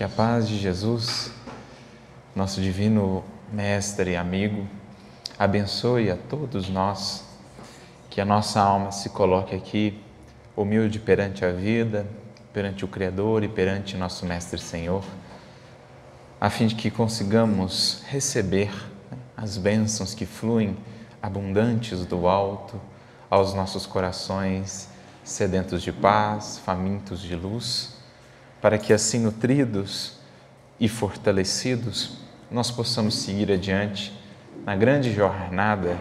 Que a paz de Jesus, nosso divino Mestre e amigo, abençoe a todos nós, que a nossa alma se coloque aqui humilde perante a vida, perante o Criador e perante nosso Mestre Senhor, a fim de que consigamos receber né, as bênçãos que fluem abundantes do alto aos nossos corações sedentos de paz, famintos de luz, para que assim nutridos e fortalecidos nós possamos seguir adiante na grande jornada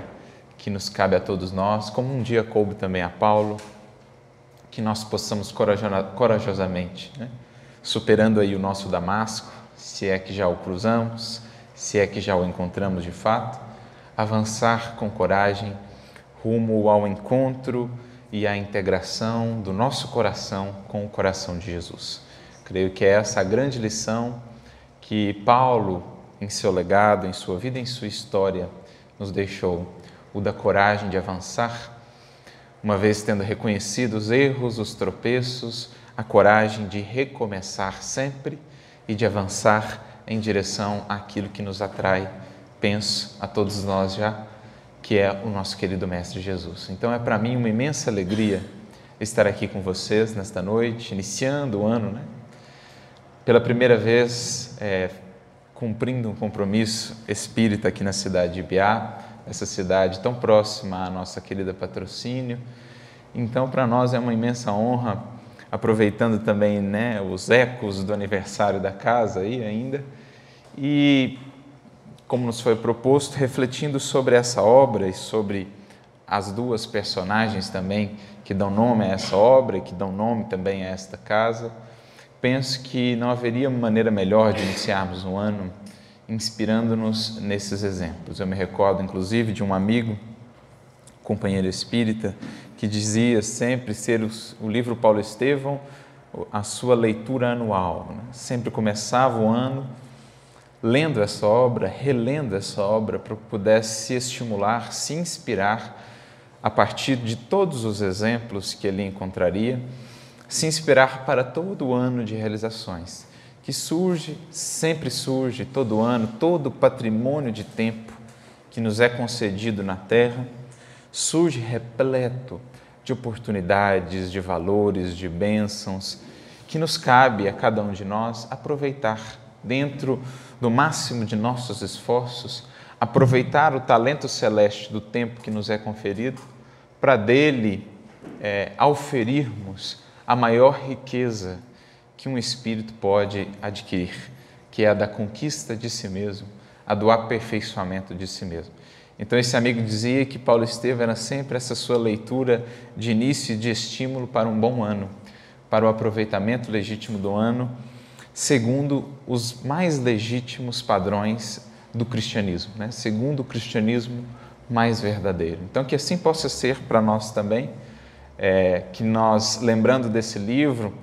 que nos cabe a todos nós, como um dia coube também a Paulo, que nós possamos corajosamente, né? superando aí o nosso Damasco, se é que já o cruzamos, se é que já o encontramos de fato, avançar com coragem rumo ao encontro e à integração do nosso coração com o coração de Jesus. Creio que é essa a grande lição que Paulo, em seu legado, em sua vida, em sua história, nos deixou, o da coragem de avançar, uma vez tendo reconhecido os erros, os tropeços, a coragem de recomeçar sempre e de avançar em direção àquilo que nos atrai. Penso a todos nós já que é o nosso querido Mestre Jesus. Então é para mim uma imensa alegria estar aqui com vocês nesta noite, iniciando o ano, né? Pela primeira vez, é, cumprindo um compromisso espírita aqui na cidade de Ibiá, essa cidade tão próxima à nossa querida patrocínio. Então, para nós é uma imensa honra, aproveitando também né, os ecos do aniversário da casa aí ainda, e como nos foi proposto, refletindo sobre essa obra e sobre as duas personagens também que dão nome a essa obra e que dão nome também a esta casa, penso que não haveria maneira melhor de iniciarmos um ano inspirando-nos nesses exemplos. Eu me recordo, inclusive, de um amigo, companheiro espírita, que dizia sempre ser o livro Paulo Estevão a sua leitura anual. Né? Sempre começava o ano lendo essa obra, relendo essa obra, para que pudesse se estimular, se inspirar a partir de todos os exemplos que ele encontraria, se inspirar para todo o ano de realizações, que surge, sempre surge, todo ano, todo o patrimônio de tempo que nos é concedido na Terra, surge repleto de oportunidades, de valores, de bênçãos, que nos cabe a cada um de nós aproveitar dentro do máximo de nossos esforços, aproveitar o talento celeste do tempo que nos é conferido, para dele é, auferirmos a maior riqueza que um espírito pode adquirir, que é a da conquista de si mesmo, a do aperfeiçoamento de si mesmo. Então, esse amigo dizia que Paulo Estevam era sempre essa sua leitura de início e de estímulo para um bom ano, para o aproveitamento legítimo do ano segundo os mais legítimos padrões do cristianismo, né? segundo o cristianismo mais verdadeiro. Então, que assim possa ser para nós também, é, que nós, lembrando desse livro,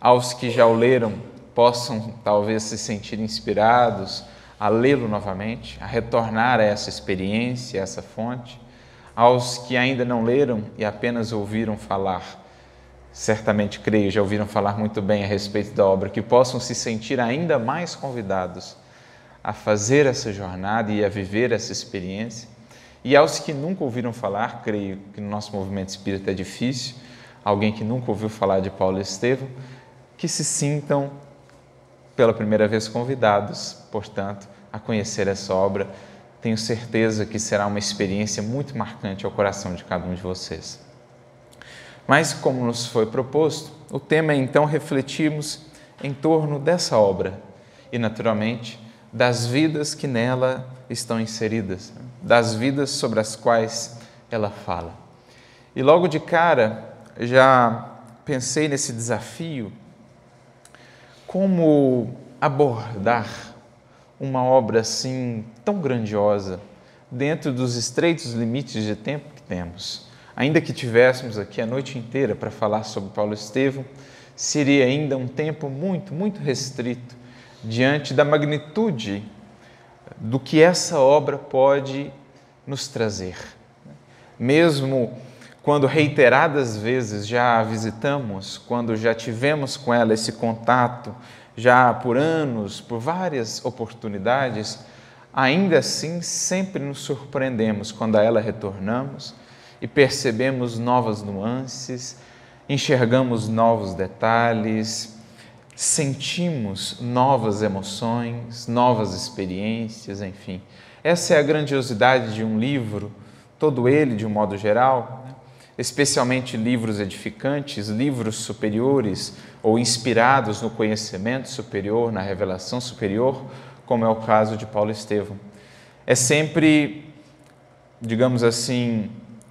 aos que já o leram, possam talvez se sentir inspirados a lê-lo novamente, a retornar a essa experiência, a essa fonte. Aos que ainda não leram e apenas ouviram falar, certamente creio, já ouviram falar muito bem a respeito da obra, que possam se sentir ainda mais convidados a fazer essa jornada e a viver essa experiência. E aos que nunca ouviram falar, creio que no nosso movimento espírita é difícil, alguém que nunca ouviu falar de Paulo Estevam, que se sintam pela primeira vez convidados, portanto, a conhecer essa obra. Tenho certeza que será uma experiência muito marcante ao coração de cada um de vocês. Mas, como nos foi proposto, o tema é então refletirmos em torno dessa obra e, naturalmente, das vidas que nela estão inseridas, das vidas sobre as quais ela fala. E logo de cara já pensei nesse desafio, como abordar uma obra assim tão grandiosa dentro dos estreitos limites de tempo que temos. Ainda que tivéssemos aqui a noite inteira para falar sobre Paulo Estevão, seria ainda um tempo muito, muito restrito diante da magnitude do que essa obra pode nos trazer. Mesmo quando reiteradas vezes já a visitamos, quando já tivemos com ela esse contato já por anos, por várias oportunidades, ainda assim sempre nos surpreendemos quando a ela retornamos e percebemos novas nuances, enxergamos novos detalhes, sentimos novas emoções, novas experiências, enfim. Essa é a grandiosidade de um livro, todo ele de um modo geral, né? especialmente livros edificantes, livros superiores ou inspirados no conhecimento superior, na revelação superior, como é o caso de Paulo Estevão. É sempre, digamos assim,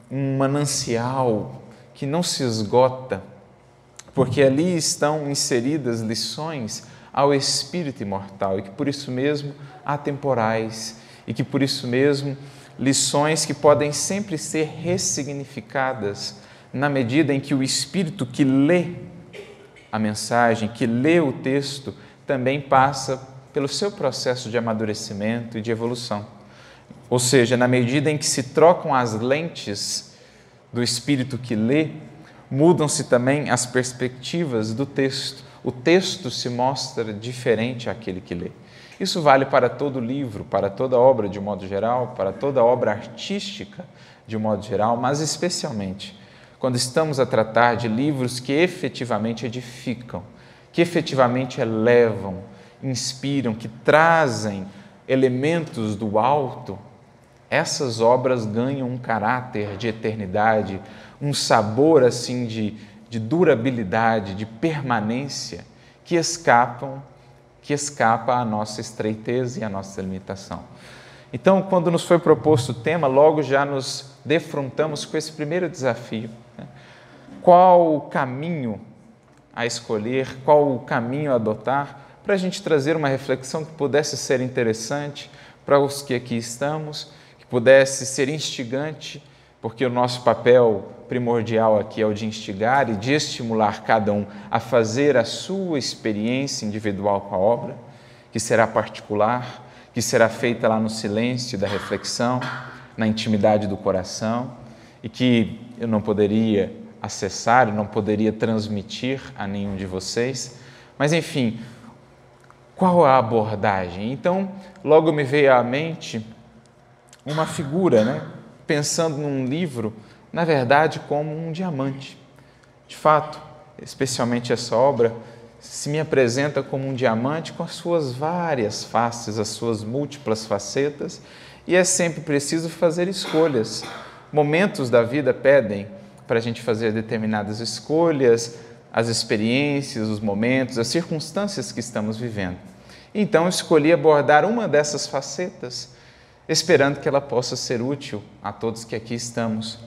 um manancial que não se esgota, porque ali estão inseridas lições ao espírito imortal e que por isso mesmo atemporais e que por isso mesmo lições que podem sempre ser ressignificadas na medida em que o espírito que lê a mensagem, que lê o texto, também passa pelo seu processo de amadurecimento e de evolução. Ou seja, na medida em que se trocam as lentes do espírito que lê, mudam-se também as perspectivas do texto. O texto se mostra diferente àquele que lê. Isso vale para todo livro, para toda obra de modo geral, para toda obra artística de modo geral, mas especialmente quando estamos a tratar de livros que efetivamente edificam, que efetivamente elevam, inspiram, que trazem elementos do alto, essas obras ganham um caráter de eternidade, um sabor assim de, de durabilidade, de permanência, que escapam que escapa à nossa estreiteza e à nossa limitação. Então, quando nos foi proposto o tema, logo já nos defrontamos com esse primeiro desafio. Né? Qual o caminho a escolher, qual o caminho a adotar, para a gente trazer uma reflexão que pudesse ser interessante para os que aqui estamos, que pudesse ser instigante porque o nosso papel primordial aqui é o de instigar e de estimular cada um a fazer a sua experiência individual com a obra, que será particular, que será feita lá no silêncio da reflexão, na intimidade do coração e que eu não poderia acessar, eu não poderia transmitir a nenhum de vocês. Mas enfim, qual a abordagem? Então, logo me veio à mente uma figura, né? Pensando num livro, na verdade, como um diamante. De fato, especialmente essa obra, se me apresenta como um diamante com as suas várias faces, as suas múltiplas facetas, e é sempre preciso fazer escolhas. Momentos da vida pedem para a gente fazer determinadas escolhas, as experiências, os momentos, as circunstâncias que estamos vivendo. Então, escolhi abordar uma dessas facetas esperando que ela possa ser útil a todos que aqui estamos.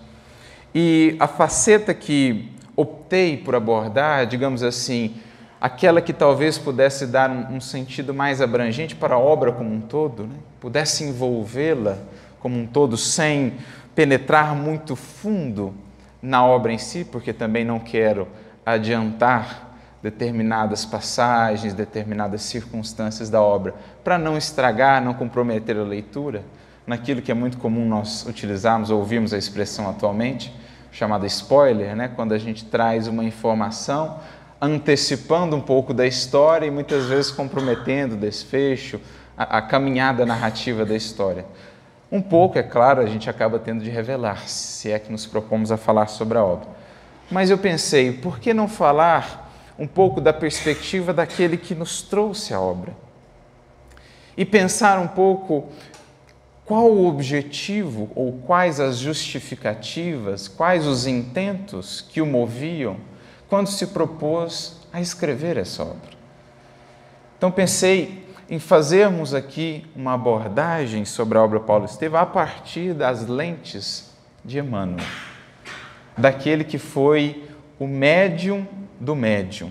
E a faceta que optei por abordar, digamos assim, aquela que talvez pudesse dar um, sentido mais abrangente para a obra como um todo, né? pudesse envolvê-la como um todo sem penetrar muito fundo na obra em si, porque também não quero adiantar determinadas passagens, determinadas circunstâncias da obra, para não estragar, não comprometer a leitura, naquilo que é muito comum nós utilizarmos, ouvirmos a expressão atualmente, chamada spoiler, né? quando a gente traz uma informação antecipando um pouco da história e muitas vezes comprometendo o desfecho, a, a caminhada narrativa da história. Um pouco, é claro, a gente acaba tendo de revelar, se é que nos propomos a falar sobre a obra. Mas eu pensei, por que não falar um pouco da perspectiva daquele que nos trouxe a obra. E pensar um pouco qual o objetivo ou quais as justificativas, quais os intentos que o moviam quando se propôs a escrever essa obra. Então pensei em fazermos aqui uma abordagem sobre a obra Paulo Estevam a partir das lentes de Emmanuel, daquele que foi o médium do médium,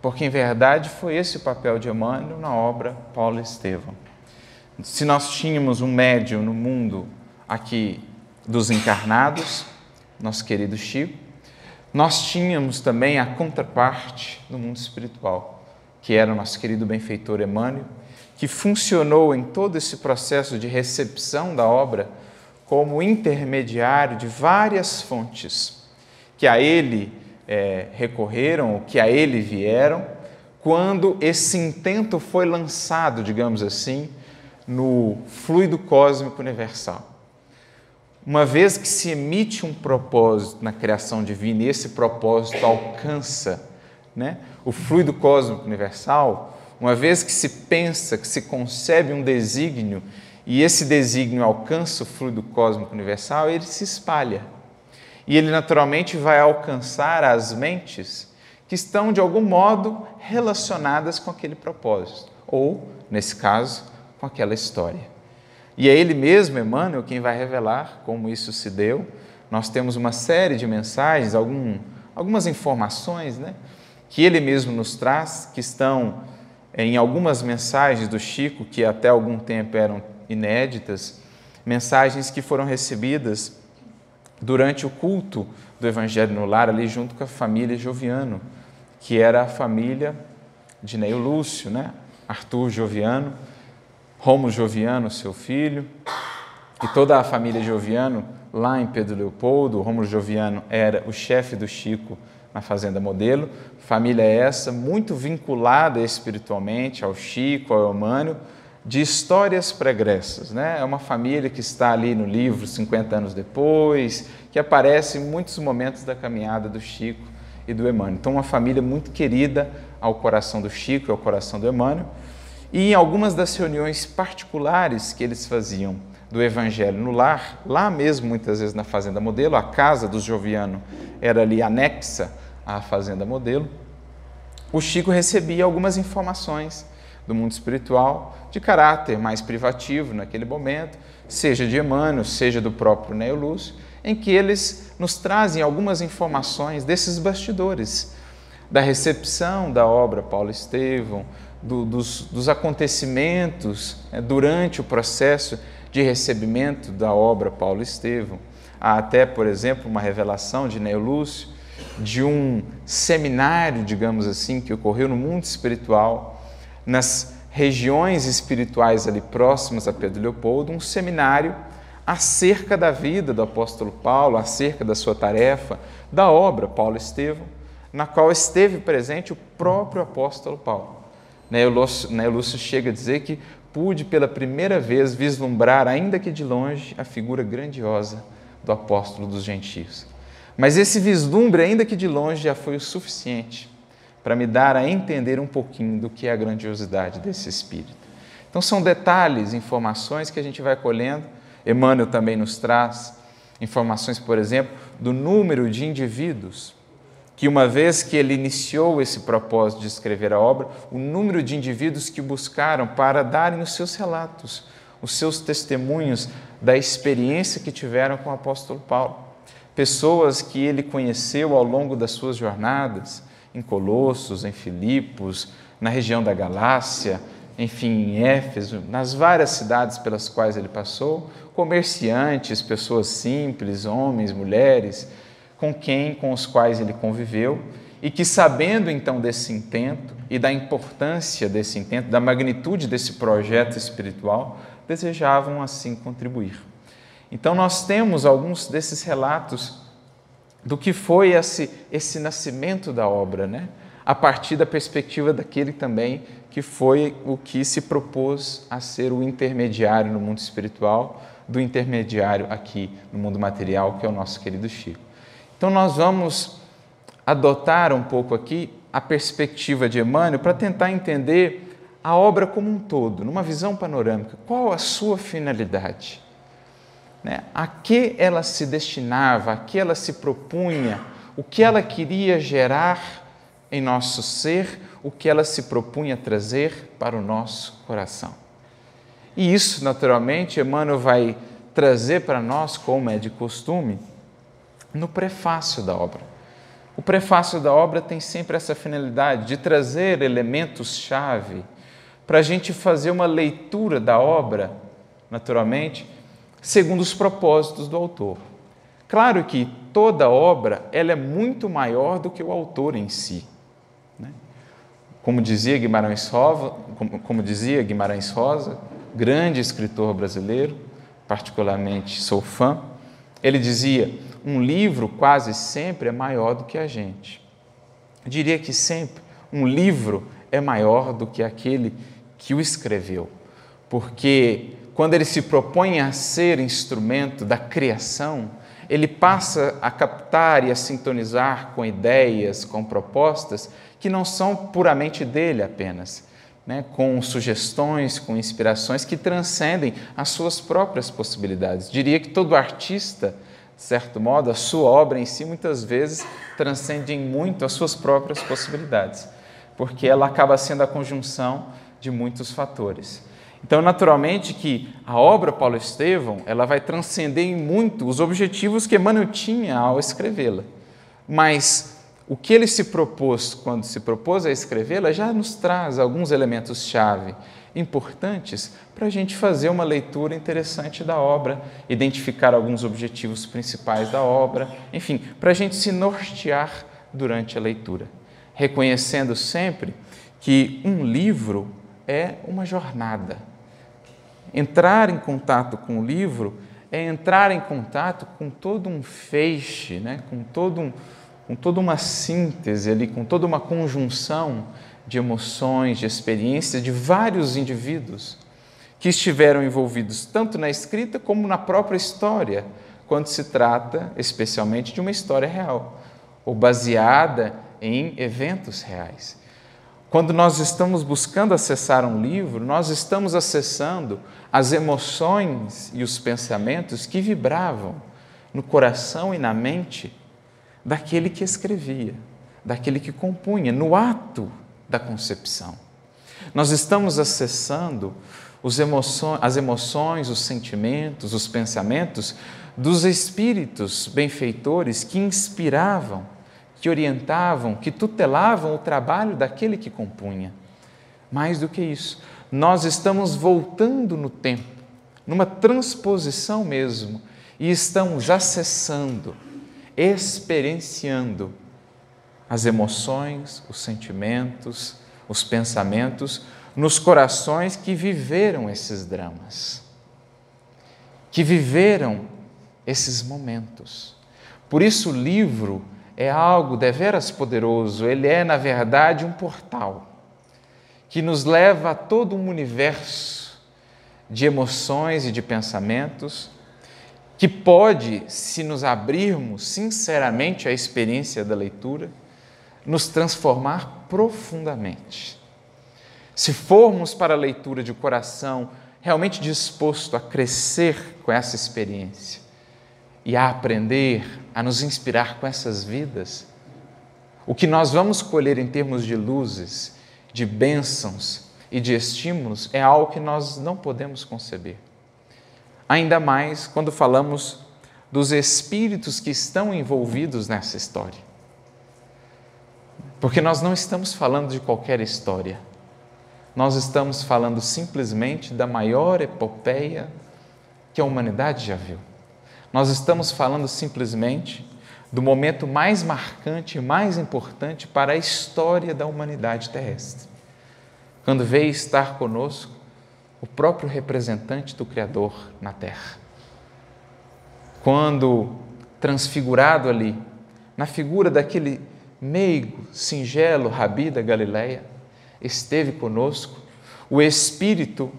porque em verdade foi esse o papel de Emmanuel na obra Paulo Estevão. Se nós tínhamos um médium no mundo aqui dos encarnados, nosso querido Chico, nós tínhamos também a contraparte no mundo espiritual, que era o nosso querido benfeitor Emmanuel, que funcionou em todo esse processo de recepção da obra como intermediário de várias fontes, que a ele é, recorreram, que a ele vieram, quando esse intento foi lançado, digamos assim, no fluido cósmico universal. Uma vez que se emite um propósito na criação divina e esse propósito alcança né, o fluido cósmico universal, uma vez que se pensa, que se concebe um desígnio e esse desígnio alcança o fluido cósmico universal, ele se espalha. E ele naturalmente vai alcançar as mentes que estão de algum modo relacionadas com aquele propósito, ou, nesse caso, com aquela história. E é ele mesmo, Emmanuel, quem vai revelar como isso se deu. Nós temos uma série de mensagens, algum, algumas informações, né, que ele mesmo nos traz, que estão em algumas mensagens do Chico, que até algum tempo eram inéditas, mensagens que foram recebidas durante o culto do Evangelho no Lar, ali junto com a família Joviano, que era a família de Neio Lúcio, né? Arthur Joviano, Romo Joviano, seu filho, e toda a família Joviano lá em Pedro Leopoldo. Romulo Joviano era o chefe do Chico na Fazenda Modelo. Família essa muito vinculada espiritualmente ao Chico, ao Eumânio, de histórias pregressas. Né? É uma família que está ali no livro 50 anos depois, que aparece em muitos momentos da caminhada do Chico e do Emmanuel. Então, uma família muito querida ao coração do Chico e ao coração do Emmanuel. E em algumas das reuniões particulares que eles faziam do Evangelho no lar, lá mesmo, muitas vezes na Fazenda Modelo, a casa dos Joviano era ali anexa à Fazenda Modelo, o Chico recebia algumas informações do mundo espiritual de caráter mais privativo naquele momento, seja de Emmanuel, seja do próprio Neo Lúcio, em que eles nos trazem algumas informações desses bastidores, da recepção da obra Paulo Estevão, do, dos, dos, acontecimentos né, durante o processo de recebimento da obra Paulo Estevão. Há até, por exemplo, uma revelação de Neo Lúcio de um seminário, digamos assim, que ocorreu no mundo espiritual, nas regiões espirituais ali próximas a Pedro Leopoldo, um seminário acerca da vida do apóstolo Paulo, acerca da sua tarefa, da obra Paulo Estevão, na qual esteve presente o próprio apóstolo Paulo. Lúcio chega a dizer que pude pela primeira vez vislumbrar, ainda que de longe, a figura grandiosa do apóstolo dos gentios. Mas esse vislumbre, ainda que de longe, já foi o suficiente para me dar a entender um pouquinho do que é a grandiosidade desse Espírito. Então, são detalhes, informações que a gente vai colhendo. Emmanuel também nos traz informações, por exemplo, do número de indivíduos que, uma vez que ele iniciou esse propósito de escrever a obra, o número de indivíduos que buscaram para darem os seus relatos, os seus testemunhos da experiência que tiveram com o apóstolo Paulo. Pessoas que ele conheceu ao longo das suas jornadas, em Colossos, em Filipos, na região da Galácia, enfim, em Éfeso, nas várias cidades pelas quais ele passou, comerciantes, pessoas simples, homens, mulheres, com quem, com os quais ele conviveu, e que sabendo então desse intento e da importância desse intento, da magnitude desse projeto espiritual, desejavam assim contribuir. Então nós temos alguns desses relatos do que foi esse, esse nascimento da obra, né? a partir da perspectiva daquele também que foi o que se propôs a ser o intermediário no mundo espiritual, do intermediário aqui no mundo material, que é o nosso querido Chico. Então, nós vamos adotar um pouco aqui a perspectiva de Emmanuel para tentar entender a obra como um todo, numa visão panorâmica. Qual a sua finalidade? Né, a que ela se destinava, a que ela se propunha, o que ela queria gerar em nosso ser, o que ela se propunha trazer para o nosso coração. E isso, naturalmente, Emmanuel vai trazer para nós, como é de costume, no prefácio da obra. O prefácio da obra tem sempre essa finalidade de trazer elementos-chave para a gente fazer uma leitura da obra, naturalmente, segundo os propósitos do autor. Claro que toda obra ela é muito maior do que o autor em si. Né? Como dizia Guimarães Rosa, como, como dizia Guimarães Rosa, grande escritor brasileiro, particularmente sou fã, ele dizia: um livro quase sempre é maior do que a gente. Eu diria que sempre um livro é maior do que aquele que o escreveu, porque quando ele se propõe a ser instrumento da criação, ele passa a captar e a sintonizar com ideias, com propostas que não são puramente dele apenas, né? com sugestões, com inspirações que transcendem as suas próprias possibilidades. Diria que todo artista, de certo modo, a sua obra em si muitas vezes transcende muito as suas próprias possibilidades, porque ela acaba sendo a conjunção de muitos fatores. Então, naturalmente que a obra Paulo Estevão, ela vai transcender em muito os objetivos que Emmanuel tinha ao escrevê-la. Mas o que ele se propôs quando se propôs a escrevê-la já nos traz alguns elementos-chave importantes para a gente fazer uma leitura interessante da obra, identificar alguns objetivos principais da obra, enfim, para a gente se nortear durante a leitura, reconhecendo sempre que um livro é uma jornada. Entrar em contato com o livro é entrar em contato com todo um feixe, né? com todo um com toda uma síntese ali, com toda uma conjunção de emoções, de experiências de vários indivíduos que estiveram envolvidos tanto na escrita como na própria história, quando se trata especialmente de uma história real ou baseada em eventos reais. Quando nós estamos buscando acessar um livro, nós estamos acessando as emoções e os pensamentos que vibravam no coração e na mente daquele que escrevia, daquele que compunha, no ato da concepção. Nós estamos acessando emoções, as emoções, os sentimentos, os pensamentos dos espíritos benfeitores que inspiravam, que orientavam, que tutelavam o trabalho daquele que compunha. Mais do que isso, nós estamos voltando no tempo, numa transposição mesmo, e estamos acessando experienciando as emoções, os sentimentos, os pensamentos nos corações que viveram esses dramas, que viveram esses momentos. Por isso, o livro é algo deveras poderoso, ele é, na verdade, um portal que nos leva a todo um universo de emoções e de pensamentos que pode, se nos abrirmos sinceramente à experiência da leitura, nos transformar profundamente. Se formos para a leitura de coração realmente disposto a crescer com essa experiência e a aprender, a nos inspirar com essas vidas, o que nós vamos colher em termos de luzes, de bênçãos e de estímulos é algo que nós não podemos conceber ainda mais quando falamos dos espíritos que estão envolvidos nessa história. Porque nós não estamos falando de qualquer história, nós estamos falando simplesmente da maior epopeia que a humanidade já viu. Nós estamos falando simplesmente do momento mais marcante e mais importante para a história da humanidade terrestre. Quando veio estar conosco o próprio representante do Criador na terra. Quando transfigurado ali, na figura daquele meigo, singelo rabi da Galileia, esteve conosco o Espírito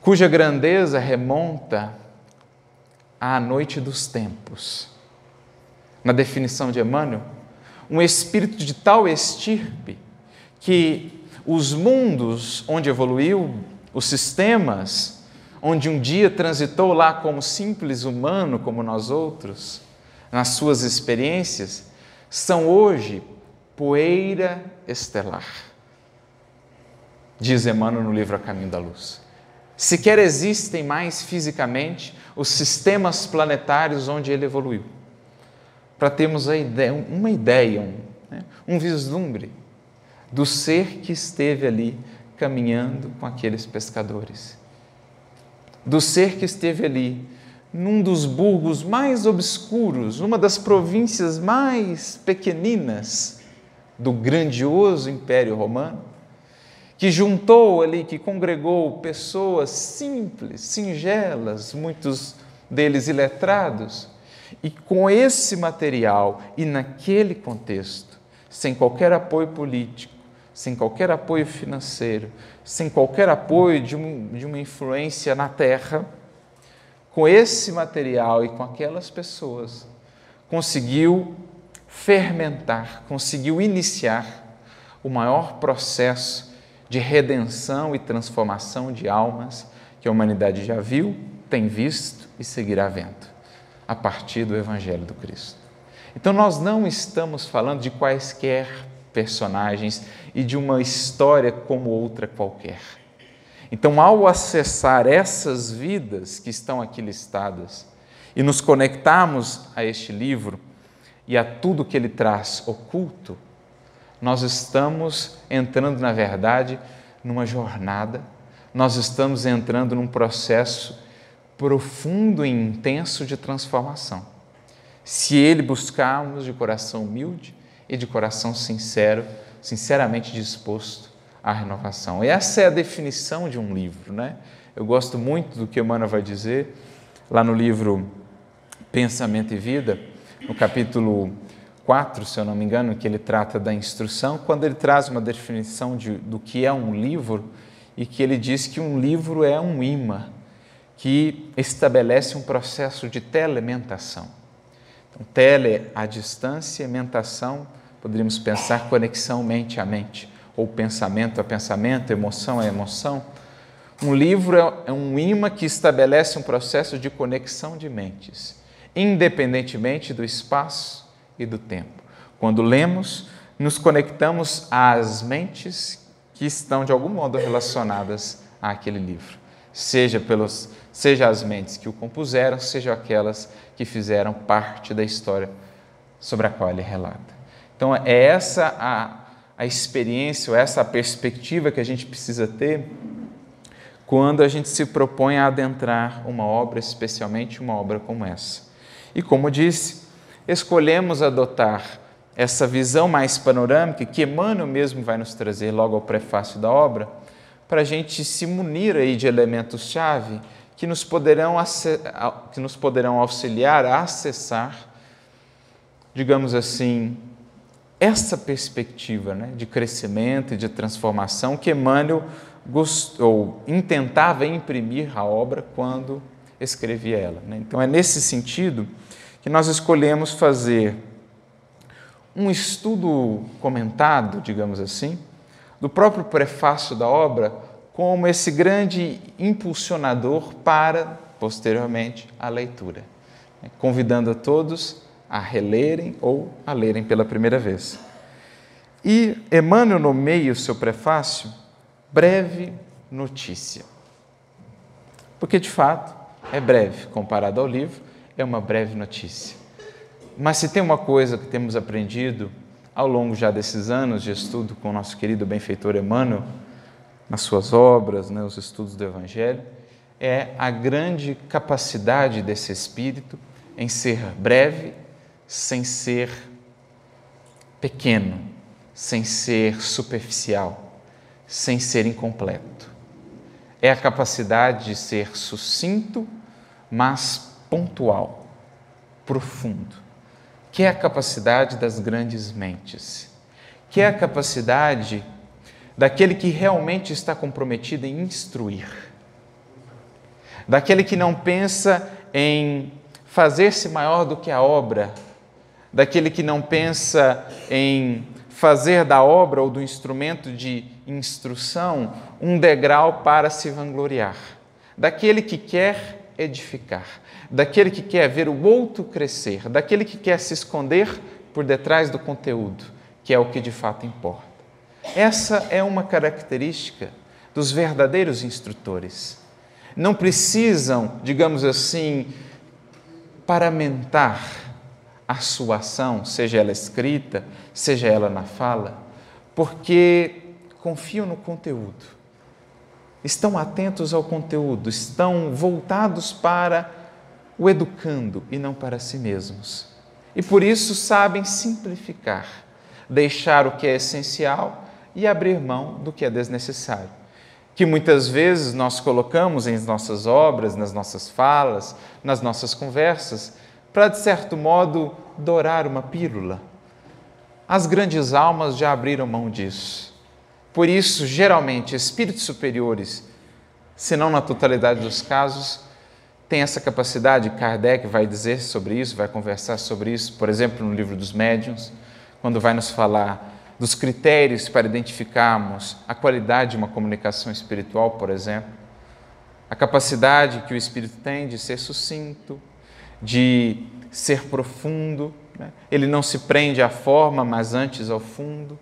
cuja grandeza remonta à noite dos tempos. Na definição de Emmanuel, um espírito de tal estirpe que os mundos onde evoluiu, os sistemas onde um dia transitou lá como simples humano, como nós outros, nas suas experiências, são hoje poeira estelar. Diz Emmanuel no livro A Caminho da Luz. Sequer existem mais fisicamente os sistemas planetários onde ele evoluiu. Para termos ideia, uma ideia, um, né, um vislumbre do ser que esteve ali caminhando com aqueles pescadores, do ser que esteve ali num dos burgos mais obscuros, numa das províncias mais pequeninas do grandioso Império Romano, que juntou ali, que congregou pessoas simples, singelas, muitos deles iletrados, e com esse material e naquele contexto, sem qualquer apoio político, sem qualquer apoio financeiro, sem qualquer apoio de, um, de uma influência na terra, com esse material e com aquelas pessoas, conseguiu fermentar, conseguiu iniciar o maior processo de redenção e transformação de almas que a humanidade já viu, tem visto e seguirá vendo, a partir do Evangelho do Cristo. Então, nós não estamos falando de quaisquer personagens e de uma história como outra qualquer. Então, ao acessar essas vidas que estão aqui listadas e nos conectarmos a este livro e a tudo que ele traz oculto, nós estamos entrando, na verdade, numa jornada, nós estamos entrando num processo profundo e intenso de transformação. Se ele buscarmos de coração humilde e de coração sincero, sinceramente disposto à renovação. E essa é a definição de um livro, né? Eu gosto muito do que Emmanuel vai dizer lá no livro Pensamento e Vida, no capítulo 4, se eu não me engano, que ele trata da instrução, quando ele traz uma definição de, do que é um livro e que ele diz que um livro é um imã que estabelece um processo de telementação. Então, tele à distância, mentação, poderíamos pensar conexão mente a mente, ou pensamento a pensamento, emoção a emoção. Um livro é um imã que estabelece um processo de conexão de mentes, independentemente do espaço e do tempo. Quando lemos, nos conectamos às mentes que estão de algum modo relacionadas àquele livro, seja pelos seja as mentes que o compuseram, seja aquelas que fizeram parte da história sobre a qual ele relata. Então é essa a, a experiência, ou essa a perspectiva que a gente precisa ter quando a gente se propõe a adentrar uma obra, especialmente uma obra como essa. E como disse, escolhemos adotar essa visão mais panorâmica que Emmanuel mesmo vai nos trazer logo ao prefácio da obra, para a gente se munir aí de elementos-chave que nos poderão, que nos poderão auxiliar a acessar, digamos assim, essa perspectiva né, de crescimento e de transformação que Emmanuel gostou, intentava imprimir à obra quando escrevia ela. Né? Então, é nesse sentido que nós escolhemos fazer um estudo comentado, digamos assim, do próprio prefácio da obra, como esse grande impulsionador para, posteriormente, a leitura, né? convidando a todos a relerem ou a lerem pela primeira vez. E Emmanuel nomeia o seu prefácio breve notícia. Porque, de fato, é breve comparado ao livro, é uma breve notícia. Mas se tem uma coisa que temos aprendido ao longo já desses anos de estudo com o nosso querido benfeitor Emmanuel, nas suas obras, né, os estudos do Evangelho, é a grande capacidade desse Espírito em ser breve, sem ser pequeno, sem ser superficial, sem ser incompleto. É a capacidade de ser sucinto, mas pontual, profundo, que é a capacidade das grandes mentes, que é a capacidade daquele que realmente está comprometido em instruir, daquele que não pensa em fazer-se maior do que a obra, daquele que não pensa em fazer da obra ou do instrumento de instrução um degrau para se vangloriar, daquele que quer edificar, daquele que quer ver o outro crescer, daquele que quer se esconder por detrás do conteúdo, que é o que de fato importa. Essa é uma característica dos verdadeiros instrutores. Não precisam, digamos assim, paramentar a sua ação, seja ela escrita, seja ela na fala, porque confiam no conteúdo estão atentos ao conteúdo, estão voltados para o educando e não para si mesmos. E por isso sabem simplificar, deixar o que é essencial e abrir mão do que é desnecessário. Que muitas vezes nós colocamos em nossas obras, nas nossas falas, nas nossas conversas, para de certo modo dourar uma pílula. As grandes almas já abriram mão disso Por isso, geralmente, espíritos superiores, se não na totalidade dos casos, têm essa capacidade. Kardec vai dizer sobre isso, vai conversar sobre isso, por exemplo, no livro dos Médiuns, quando vai nos falar dos critérios para identificarmos a qualidade de uma comunicação espiritual, por exemplo, a capacidade que o espírito tem de ser sucinto, de ser profundo, né? ele não se prende à forma, mas antes ao fundo,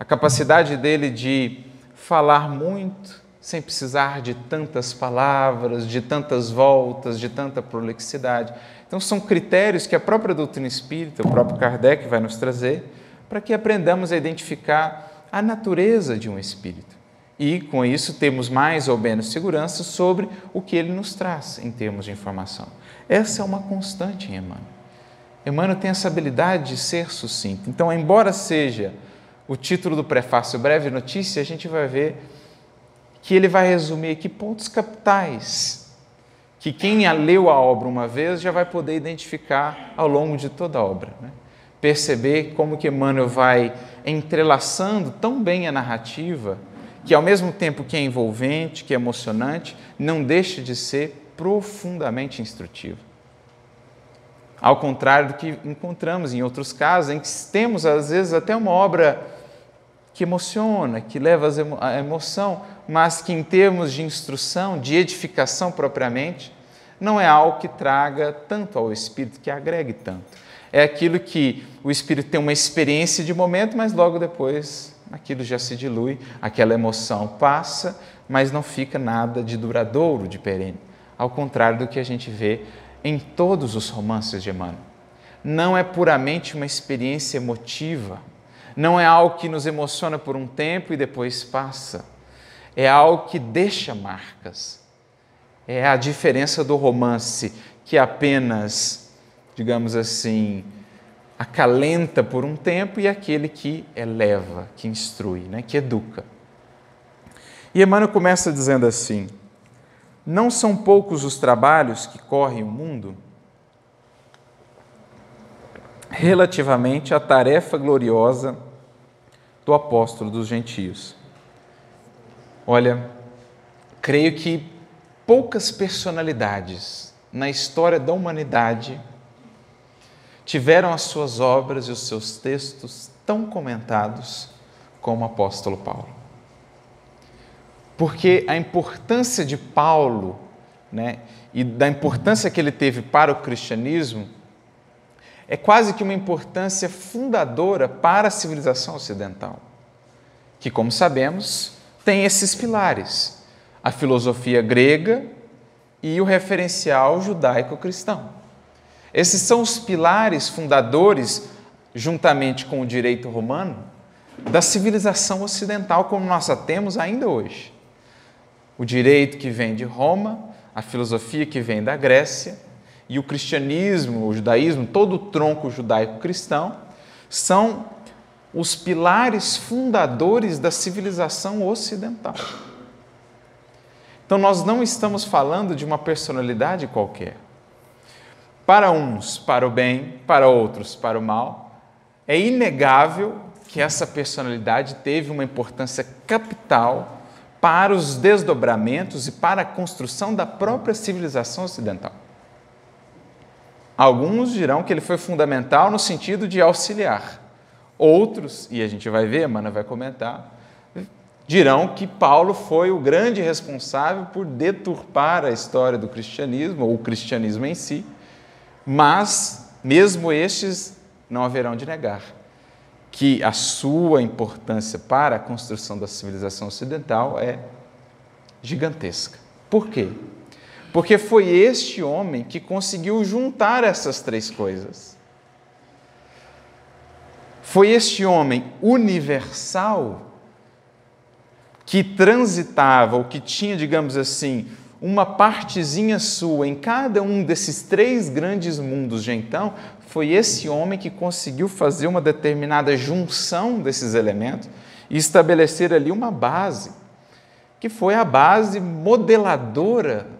a capacidade dele de falar muito sem precisar de tantas palavras, de tantas voltas, de tanta prolixidade. Então, são critérios que a própria doutrina espírita, o próprio Kardec vai nos trazer para que aprendamos a identificar a natureza de um espírito. E, com isso, temos mais ou menos segurança sobre o que ele nos traz em termos de informação. Essa é uma constante em Emmanuel. Emmanuel tem essa habilidade de ser sucinto. Então, embora seja o título do prefácio Breve Notícia, a gente vai ver que ele vai resumir aqui pontos capitais que quem leu a obra uma vez já vai poder identificar ao longo de toda a obra. Né? perceber como que Emmanuel vai entrelaçando tão bem a narrativa, que ao mesmo tempo que é envolvente, que é emocionante, não deixa de ser profundamente instrutivo. Ao contrário do que encontramos em outros casos, em que temos às vezes até uma obra que emociona, que leva a emoção, mas que em termos de instrução, de edificação propriamente, não é algo que traga tanto ao espírito, que agregue tanto é aquilo que o espírito tem uma experiência de momento, mas logo depois aquilo já se dilui, aquela emoção passa, mas não fica nada de duradouro, de perene. Ao contrário do que a gente vê em todos os romances de Emmanuel. Não é puramente uma experiência emotiva, não é algo que nos emociona por um tempo e depois passa. É algo que deixa marcas. É a diferença do romance que apenas digamos assim, acalenta por um tempo e aquele que eleva, que instrui, né, que educa. E Emmanuel começa dizendo assim: Não são poucos os trabalhos que correm o mundo relativamente à tarefa gloriosa do apóstolo dos gentios. Olha, creio que poucas personalidades na história da humanidade tiveram as suas obras e os seus textos tão comentados como o apóstolo Paulo. Porque a importância de Paulo né, e da importância que ele teve para o cristianismo é quase que uma importância fundadora para a civilização ocidental, que, como sabemos, tem esses pilares: a filosofia grega e o referencial judaico-cristão. Esses são os pilares fundadores, juntamente com o direito romano, da civilização ocidental como nós a temos ainda hoje. O direito que vem de Roma, a filosofia que vem da Grécia e o cristianismo, o judaísmo, todo o tronco judaico-cristão, são os pilares fundadores da civilização ocidental. Então, nós não estamos falando de uma personalidade qualquer para uns para o bem, para outros para o mal, é inegável que essa personalidade teve uma importância capital para os desdobramentos e para a construção da própria civilização ocidental. Alguns dirão que ele foi fundamental no sentido de auxiliar. Outros, e a gente vai ver, Mana vai comentar, dirão que Paulo foi o grande responsável por deturpar a história do cristianismo, ou o cristianismo em si, mas, mesmo estes, não haverão de negar que a sua importância para a construção da civilização ocidental é gigantesca. Por quê? Porque foi este homem que conseguiu juntar essas três coisas. Foi este homem universal que transitava, ou que tinha, digamos assim, uma partezinha sua em cada um desses três grandes mundos de então, foi esse homem que conseguiu fazer uma determinada junção desses elementos e estabelecer ali uma base, que foi a base modeladora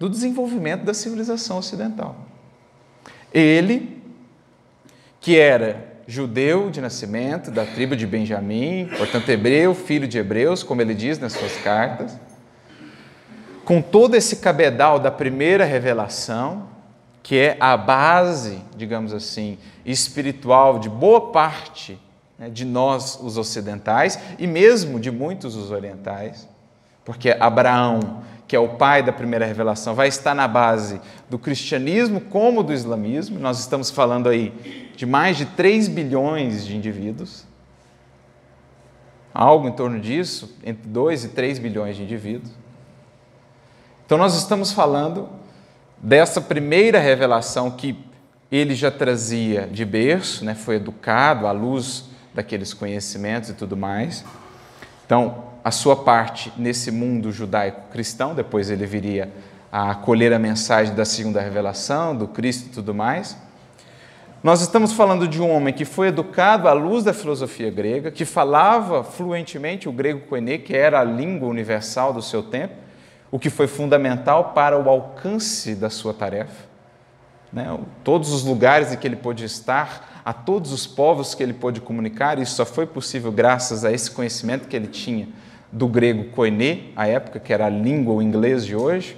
do desenvolvimento da civilização ocidental. Ele, que era judeu de nascimento, da tribo de Benjamim, portanto, hebreu, filho de hebreus, como ele diz nas suas cartas, com todo esse cabedal da primeira revelação, que é a base, digamos assim, espiritual de boa parte né, de nós, os ocidentais, e mesmo de muitos os orientais, porque Abraão, que é o pai da primeira revelação, vai estar na base do cristianismo como do islamismo. Nós estamos falando aí de mais de 3 bilhões de indivíduos, algo em torno disso, entre 2 e 3 bilhões de indivíduos. Então, nós estamos falando dessa primeira revelação que ele já trazia de berço, né, foi educado à luz daqueles conhecimentos e tudo mais. Então, a sua parte nesse mundo judaico-cristão, depois ele viria a acolher a mensagem da segunda revelação, do Cristo e tudo mais. Nós estamos falando de um homem que foi educado à luz da filosofia grega, que falava fluentemente o grego koiné, que era a língua universal do seu tempo, o que foi fundamental para o alcance da sua tarefa. Né? Todos os lugares em que ele pôde estar, a todos os povos que ele pôde comunicar, isso só foi possível graças a esse conhecimento que ele tinha do grego koiné, à época, que era a língua, o inglês de hoje,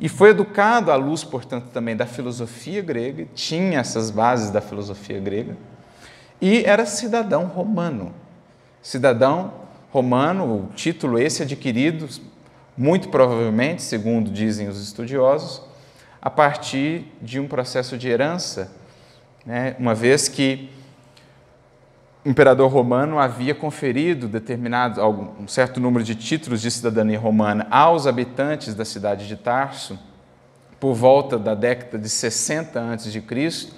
e foi educado à luz, portanto, também da filosofia grega, tinha essas bases da filosofia grega, e era cidadão romano. Cidadão romano, o título esse adquirido, muito provavelmente, segundo dizem os estudiosos, a partir de um processo de herança, né? uma vez que imperador romano havia conferido determinado um certo número de títulos de cidadania romana aos habitantes da cidade de Tarso por volta da década de 60 a.C.,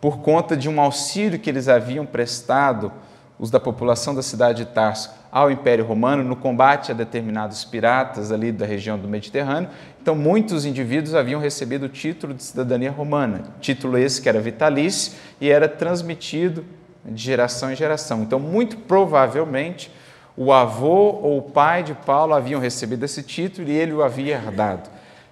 por conta de um auxílio que eles haviam prestado os da população da cidade de Tarso ao Império Romano no combate a determinados piratas ali da região do Mediterrâneo. Então, muitos indivíduos haviam recebido o título de cidadania romana, título esse que era vitalício e era transmitido de geração em geração. Então, muito provavelmente, o avô ou o pai de Paulo haviam recebido esse título e ele o havia herdado.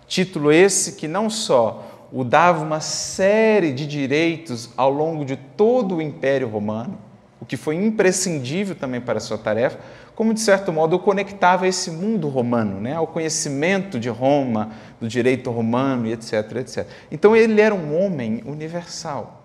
Título esse que não só o dava uma série de direitos ao longo de todo o Império Romano, o que foi imprescindível também para a sua tarefa, como de certo modo o conectava esse mundo romano, né, ao conhecimento de Roma, do direito romano e etc, etc. Então ele era um homem universal.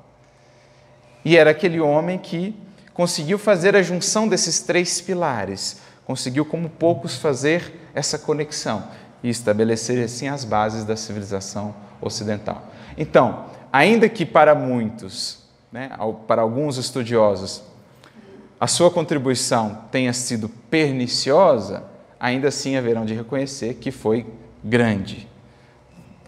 E era aquele homem que conseguiu fazer a junção desses três pilares, conseguiu, como poucos, fazer essa conexão e estabelecer assim as bases da civilização ocidental. Então, ainda que para muitos, né, para alguns estudiosos, a sua contribuição tenha sido perniciosa, ainda assim haverão de reconhecer que foi grande.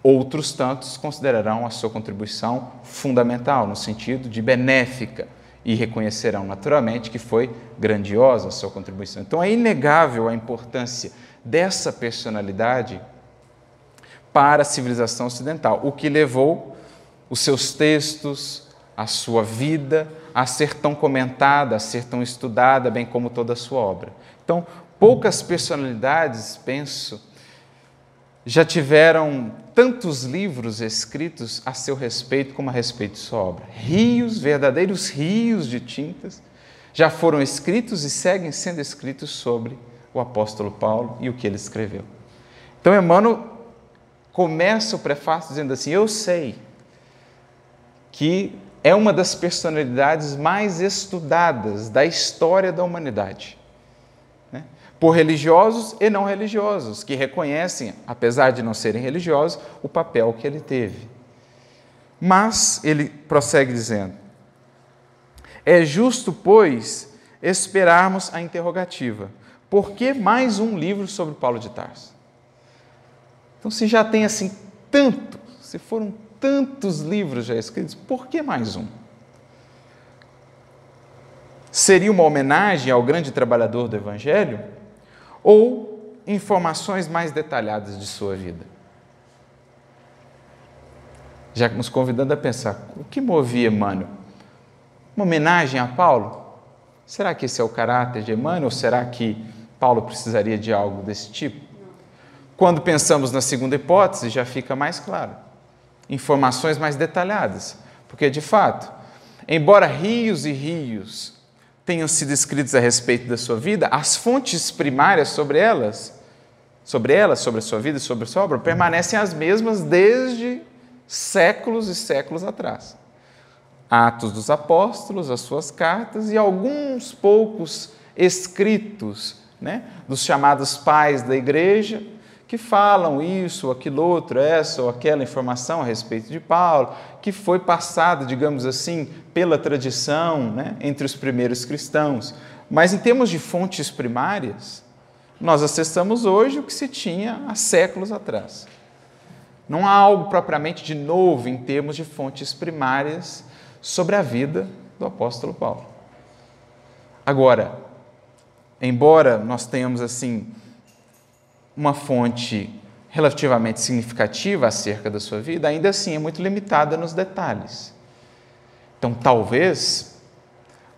Outros tantos considerarão a sua contribuição fundamental, no sentido de benéfica, e reconhecerão naturalmente que foi grandiosa a sua contribuição. Então é inegável a importância dessa personalidade para a civilização ocidental, o que levou os seus textos, a sua vida a ser tão comentada, a ser tão estudada, bem como toda a sua obra. Então, poucas personalidades, penso, já tiveram tantos livros escritos a seu respeito como a respeito de sua obra. Rios, verdadeiros rios de tintas, já foram escritos e seguem sendo escritos sobre o apóstolo Paulo e o que ele escreveu. Então, Emmanuel começa o prefácio dizendo assim: Eu sei que é uma das personalidades mais estudadas da história da humanidade por religiosos e não religiosos, que reconhecem, apesar de não serem religiosos, o papel que ele teve. Mas ele prossegue dizendo: É justo, pois, esperarmos a interrogativa. Por que mais um livro sobre Paulo de Tarso? Então, se já tem assim tanto, se foram tantos livros já escritos, por que mais um? Seria uma homenagem ao grande trabalhador do Evangelho? Ou informações mais detalhadas de sua vida. Já nos convidando a pensar, o que movia Emmanuel? Uma homenagem a Paulo? Será que esse é o caráter de Emmanuel ou será que Paulo precisaria de algo desse tipo? Quando pensamos na segunda hipótese, já fica mais claro. Informações mais detalhadas, porque de fato, Embora rios e rios tenham sido escritos a respeito da sua vida, as fontes primárias sobre elas, sobre elas, sobre a sua vida e sobre a sua obra, permanecem as mesmas desde séculos e séculos atrás. Atos dos Apóstolos, as suas cartas e alguns poucos escritos né, dos chamados pais da igreja, que falam isso, aquilo outro, essa ou aquela informação a respeito de Paulo, que foi passada, digamos assim, pela tradição né, entre os primeiros cristãos. Mas em termos de fontes primárias, nós acessamos hoje o que se tinha há séculos atrás. Não há algo propriamente de novo em termos de fontes primárias sobre a vida do apóstolo Paulo. Agora, embora nós tenhamos assim uma fonte relativamente significativa acerca da sua vida, ainda assim é muito limitada nos detalhes. Então, talvez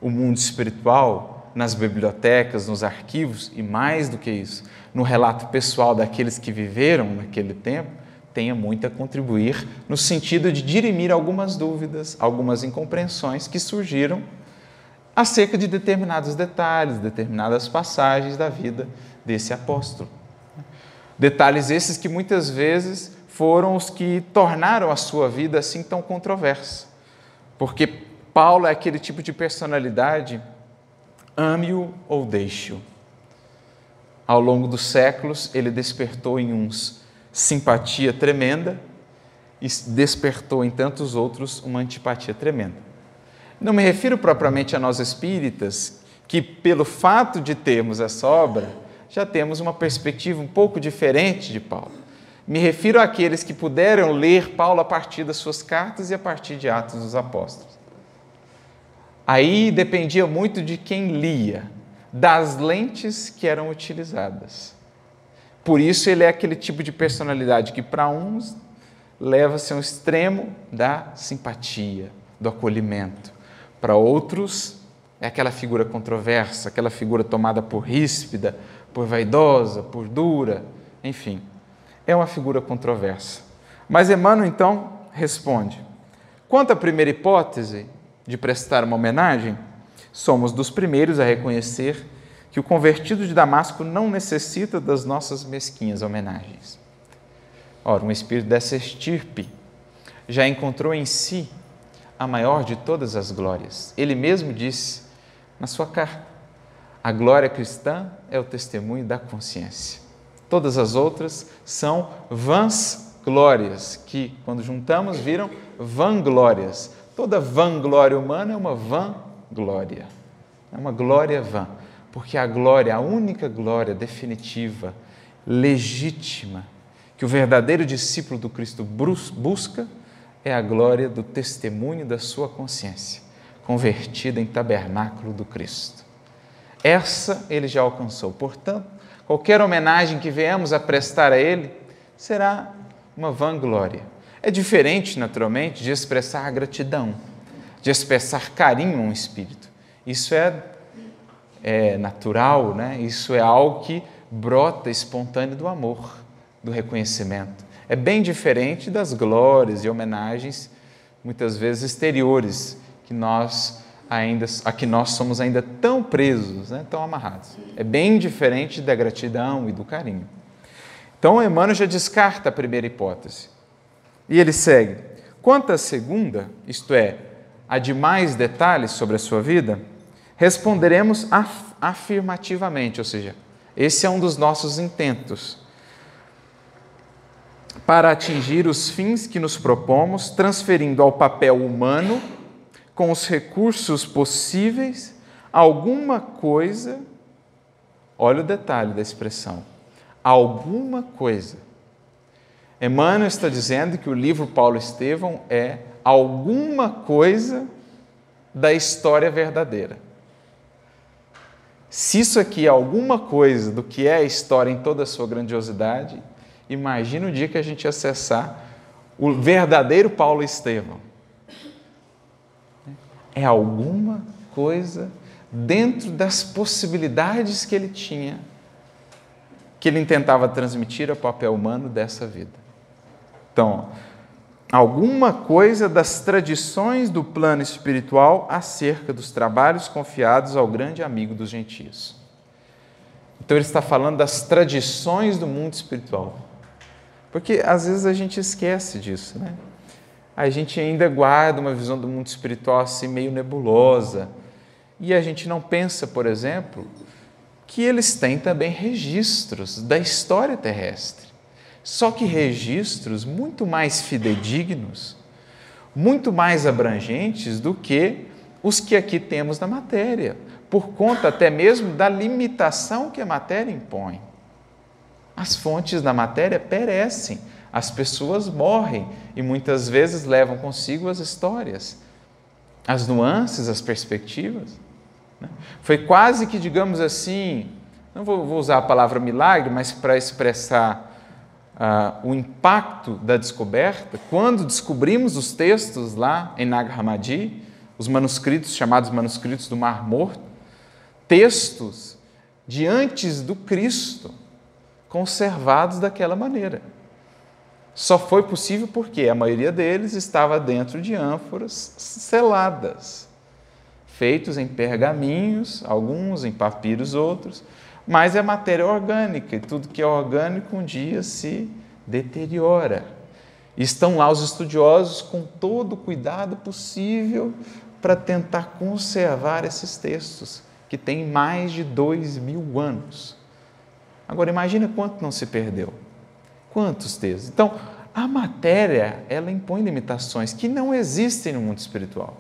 o mundo espiritual, nas bibliotecas, nos arquivos e mais do que isso, no relato pessoal daqueles que viveram naquele tempo, tenha muito a contribuir no sentido de dirimir algumas dúvidas, algumas incompreensões que surgiram acerca de determinados detalhes, determinadas passagens da vida desse apóstolo. Detalhes esses que muitas vezes foram os que tornaram a sua vida assim tão controversa. Porque Paulo é aquele tipo de personalidade, ame-o ou deixe-o. Ao longo dos séculos, ele despertou em uns simpatia tremenda e despertou em tantos outros uma antipatia tremenda. Não me refiro propriamente a nós espíritas, que pelo fato de termos essa obra, já temos uma perspectiva um pouco diferente de Paulo. Me refiro àqueles que puderam ler Paulo a partir das suas cartas e a partir de Atos dos Apóstolos. Aí dependia muito de quem lia, das lentes que eram utilizadas. Por isso ele é aquele tipo de personalidade que para uns leva-se ao extremo da simpatia, do acolhimento. Para outros é aquela figura controversa, aquela figura tomada por ríspida, por vaidosa, por dura, enfim. É uma figura controversa. Mas Emmanuel então responde: quanto à primeira hipótese de prestar uma homenagem, somos dos primeiros a reconhecer que o convertido de Damasco não necessita das nossas mesquinhas homenagens. Ora, um espírito dessa estirpe já encontrou em si a maior de todas as glórias. Ele mesmo disse na sua carta: a glória cristã é o testemunho da consciência. Todas as outras são vãs glórias, que, quando juntamos, viram vanglórias. Toda vanglória humana é uma vã glória, é uma glória vã porque a glória, a única glória definitiva, legítima, que o verdadeiro discípulo do Cristo busca é a glória do testemunho da sua consciência, convertida em tabernáculo do Cristo. Essa ele já alcançou. Portanto, qualquer homenagem que venhamos a prestar a ele será uma vanglória. É diferente, naturalmente, de expressar gratidão, de expressar carinho a um espírito. Isso é é natural, né? isso é algo que brota espontâneo do amor, do reconhecimento. É bem diferente das glórias e homenagens, muitas vezes exteriores, que nós ainda, a que nós somos ainda tão presos, né? tão amarrados. É bem diferente da gratidão e do carinho. Então, Emmanuel já descarta a primeira hipótese. E ele segue. Quanto à segunda, isto é, a de mais detalhes sobre a sua vida, responderemos af afirmativamente, ou seja, esse é um dos nossos intentos. Para atingir os fins que nos propomos, transferindo ao papel humano, com os recursos possíveis, alguma coisa, olha o detalhe da expressão, alguma coisa. Emmanuel está dizendo que o livro Paulo Estevão é alguma coisa da história verdadeira. Se isso aqui é alguma coisa do que é a história em toda a sua grandiosidade, imagina o dia que a gente acessar o verdadeiro Paulo Estevão. É alguma coisa dentro das possibilidades que ele tinha, que ele tentava transmitir ao papel humano dessa vida. Então, alguma coisa das tradições do plano espiritual acerca dos trabalhos confiados ao grande amigo dos gentios. Então ele está falando das tradições do mundo espiritual. Porque às vezes a gente esquece disso, né? A gente ainda guarda uma visão do mundo espiritual assim meio nebulosa. E a gente não pensa, por exemplo, que eles têm também registros da história terrestre. Só que registros muito mais fidedignos, muito mais abrangentes do que os que aqui temos na matéria, por conta até mesmo da limitação que a matéria impõe. As fontes da matéria perecem, as pessoas morrem e muitas vezes levam consigo as histórias, as nuances, as perspectivas. Né? Foi quase que, digamos assim, não vou, usar a palavra milagre, mas para expressar ah, o impacto da descoberta, quando descobrimos os textos lá em Nag Hammadi, os manuscritos chamados manuscritos do Mar Morto, textos de antes do Cristo, conservados daquela maneira. Só foi possível porque a maioria deles estava dentro de ânforas seladas, feitos em pergaminhos, alguns em papiros, outros, mas é matéria orgânica e tudo que é orgânico um dia se deteriora. Estão lá os estudiosos com todo o cuidado possível para tentar conservar esses textos, que têm mais de dois mil anos. Agora, imagina quanto não se perdeu. Quantos textos? Então, a matéria, ela impõe limitações que não existem no mundo espiritual.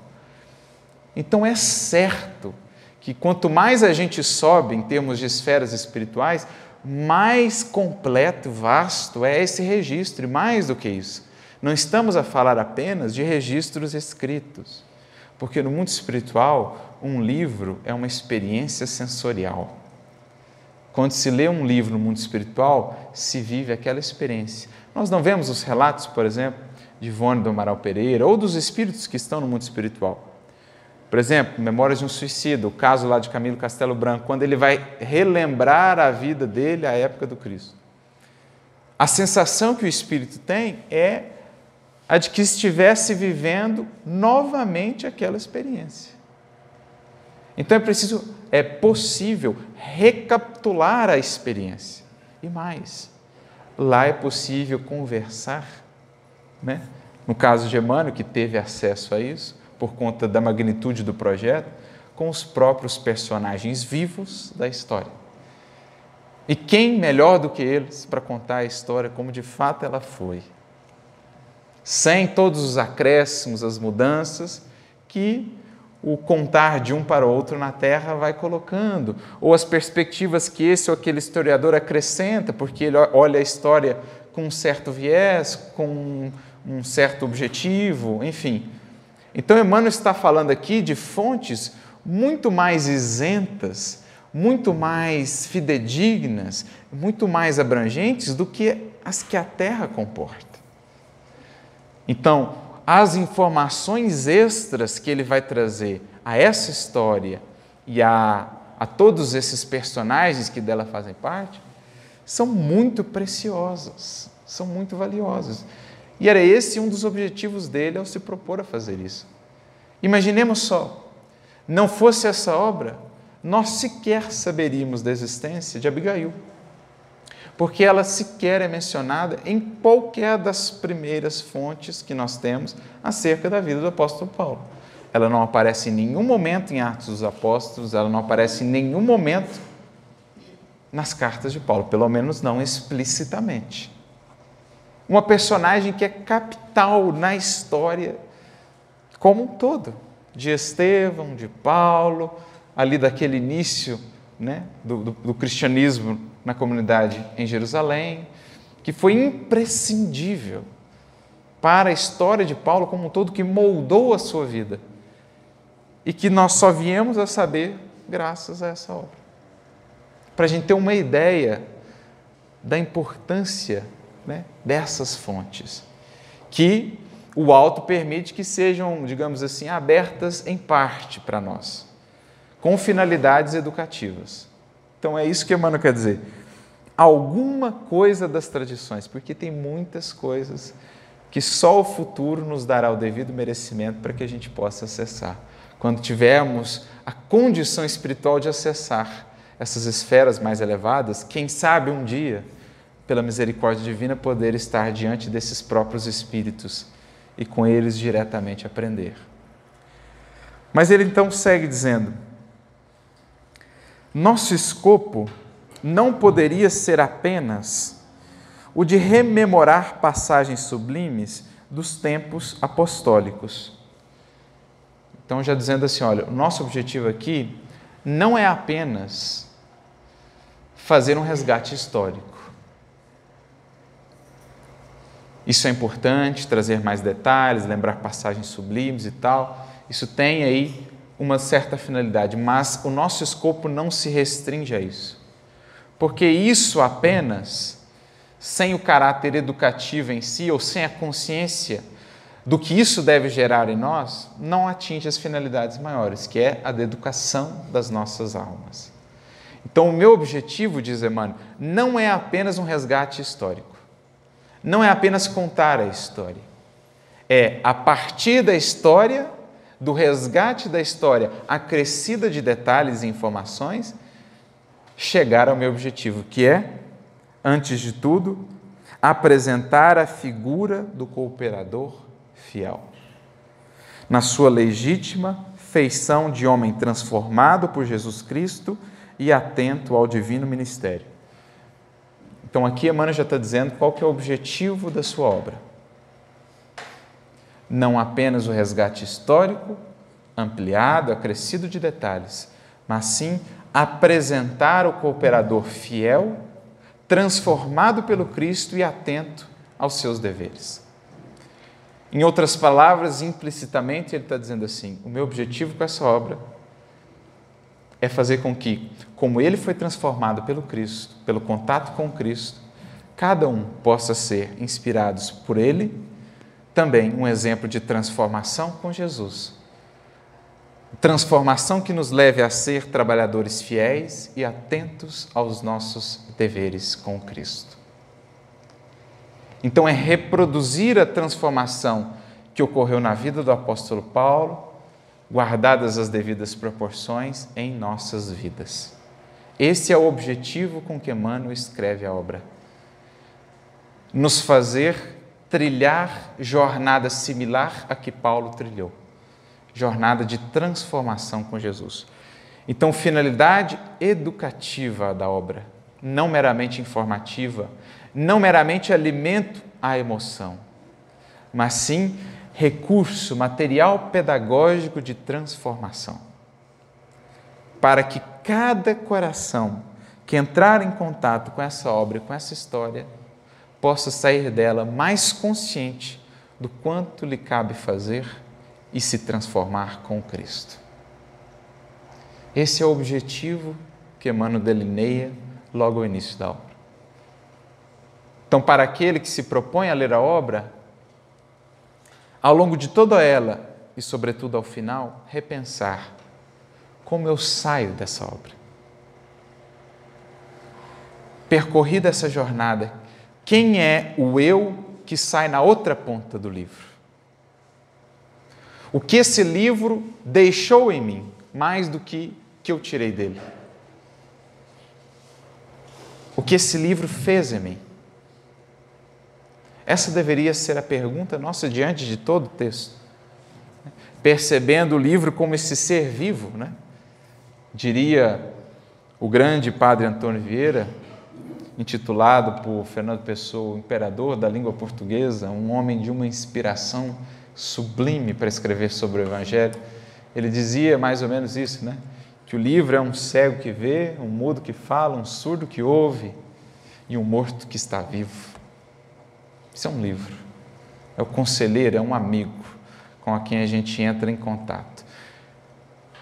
Então, é certo que quanto mais a gente sobe em termos de esferas espirituais, mais completo, vasto é esse registro, e mais do que isso. Não estamos a falar apenas de registros escritos, porque no mundo espiritual, um livro é uma experiência sensorial. Quando se lê um livro no mundo espiritual, se vive aquela experiência. Nós não vemos os relatos, por exemplo, de Ivone do Amaral Pereira ou dos espíritos que estão no mundo espiritual. Por exemplo, Memórias de um Suicida, o caso lá de Camilo Castelo Branco, quando ele vai relembrar a vida dele à época do Cristo. A sensação que o espírito tem é a de que estivesse vivendo novamente aquela experiência. Então é preciso, é possível recapitular a experiência. E mais, lá é possível conversar, né? No caso de Emmanuel, que teve acesso a isso, por conta da magnitude do projeto, com os próprios personagens vivos da história. E quem melhor do que eles para contar a história como de fato ela foi? Sem todos os acréscimos, as mudanças que o contar de um para o outro na Terra vai colocando, ou as perspectivas que esse ou aquele historiador acrescenta, porque ele olha a história com um certo viés, com um certo objetivo, enfim. Então, Emmanuel está falando aqui de fontes muito mais isentas, muito mais fidedignas, muito mais abrangentes do que as que a Terra comporta. Então, as informações extras que ele vai trazer a essa história e a, a todos esses personagens que dela fazem parte são muito preciosas, são muito valiosas. E era esse um dos objetivos dele ao se propor a fazer isso. Imaginemos só, não fosse essa obra, nós sequer saberíamos da existência de Abigail, porque ela sequer é mencionada em qualquer das primeiras fontes que nós temos acerca da vida do apóstolo Paulo. Ela não aparece em nenhum momento em Atos dos Apóstolos, ela não aparece em nenhum momento nas cartas de Paulo, pelo menos não explicitamente uma personagem que é capital na história como um todo, de Estevão, de Paulo, ali daquele início né, do, do, do cristianismo na comunidade em Jerusalém, que foi imprescindível para a história de Paulo como um todo, que moldou a sua vida e que nós só viemos a saber graças a essa obra. Para a gente ter uma ideia da importância né, dessas fontes, que o alto permite que sejam, digamos assim, abertas em parte para nós, com finalidades educativas. Então é isso que Emmanuel quer dizer. Alguma coisa das tradições, porque tem muitas coisas que só o futuro nos dará o devido merecimento para que a gente possa acessar. Quando tivermos a condição espiritual de acessar essas esferas mais elevadas, quem sabe um dia, pela misericórdia divina, poder estar diante desses próprios espíritos e com eles diretamente aprender. Mas ele então segue dizendo: nosso escopo não poderia ser apenas o de rememorar passagens sublimes dos tempos apostólicos. Então, já dizendo assim, olha, o nosso objetivo aqui não é apenas fazer um resgate histórico. Isso é importante, trazer mais detalhes, lembrar passagens sublimes e tal. Isso tem aí uma certa finalidade, mas o nosso escopo não se restringe a isso. Porque isso apenas, sem o caráter educativo em si, ou sem a consciência do que isso deve gerar em nós, não atinge as finalidades maiores, que é a da educação das nossas almas. Então, o meu objetivo, diz Emmanuel, não é apenas um resgate histórico, não é apenas contar a história, é a partir da história, do resgate da história acrescida de detalhes e informações, chegar ao meu objetivo, que é, antes de tudo, apresentar a figura do cooperador fiel. Na sua legítima feição de homem transformado por Jesus Cristo e atento ao divino ministério. Então aqui Emmanuel já está dizendo qual que é o objetivo da sua obra. Não apenas o resgate histórico, ampliado, acrescido de detalhes, mas sim apresentar o cooperador fiel, transformado pelo Cristo e atento aos seus deveres. Em outras palavras, implicitamente, ele está dizendo assim: o meu objetivo com essa obra é fazer com que, como ele foi transformado pelo Cristo, pelo contato com Cristo, cada um possa ser inspirados por ele, também um exemplo de transformação com Jesus transformação que nos leve a ser trabalhadores fiéis e atentos aos nossos deveres com Cristo. Então, é reproduzir a transformação que ocorreu na vida do apóstolo Paulo, guardadas as devidas proporções em nossas vidas. Esse é o objetivo com que Emmanuel escreve a obra. Nos fazer trilhar jornada similar a que Paulo trilhou jornada de transformação com Jesus. Então, finalidade educativa da obra, não meramente informativa, não meramente alimento à emoção, mas sim recurso, material pedagógico de transformação. Para que cada coração que entrar em contato com essa obra, com essa história, possa sair dela mais consciente do quanto lhe cabe fazer e se transformar com Cristo. Esse é o objetivo que Emmanuel delineia logo ao início da obra. Então, para aquele que se propõe a ler a obra, ao longo de toda ela e, sobretudo, ao final, repensar como eu saio dessa obra. Percorrida essa jornada, quem é o eu que sai na outra ponta do livro? O que esse livro deixou em mim, mais do que que eu tirei dele. O que esse livro fez em mim. Essa deveria ser a pergunta nossa diante de todo o texto. Percebendo o livro como esse ser vivo, né? diria o grande padre Antônio Vieira, intitulado por Fernando Pessoa, Imperador da Língua Portuguesa, um homem de uma inspiração sublime para escrever sobre o Evangelho. Ele dizia mais ou menos isso, né? Que o livro é um cego que vê, um mudo que fala, um surdo que ouve e um morto que está vivo. Isso é um livro. É o conselheiro, é um amigo com a quem a gente entra em contato.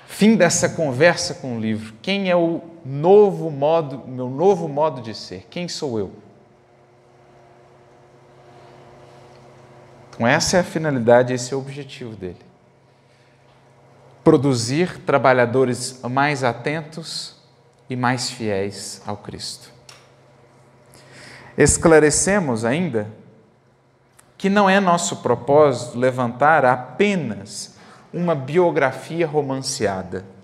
Fim dessa conversa com o livro. Quem é o novo modo, meu novo modo de ser? Quem sou eu? Então, essa é a finalidade, esse é o objetivo dele. Produzir trabalhadores mais atentos e mais fiéis ao Cristo. Esclarecemos ainda que não é nosso propósito levantar apenas uma biografia romanceada.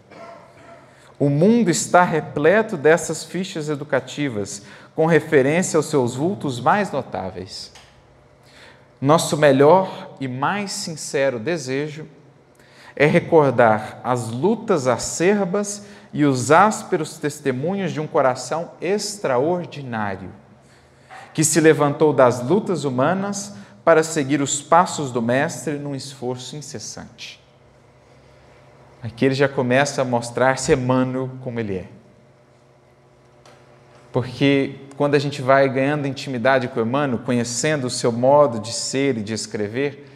O mundo está repleto dessas fichas educativas, com referência aos seus vultos mais notáveis. Nosso melhor e mais sincero desejo é recordar as lutas acerbas e os ásperos testemunhos de um coração extraordinário, que se levantou das lutas humanas para seguir os passos do Mestre num esforço incessante. Aqui ele já começa a mostrar-se Emmanuel como ele é. Porque quando a gente vai ganhando intimidade com Emmanuel, conhecendo o seu modo de ser e de escrever,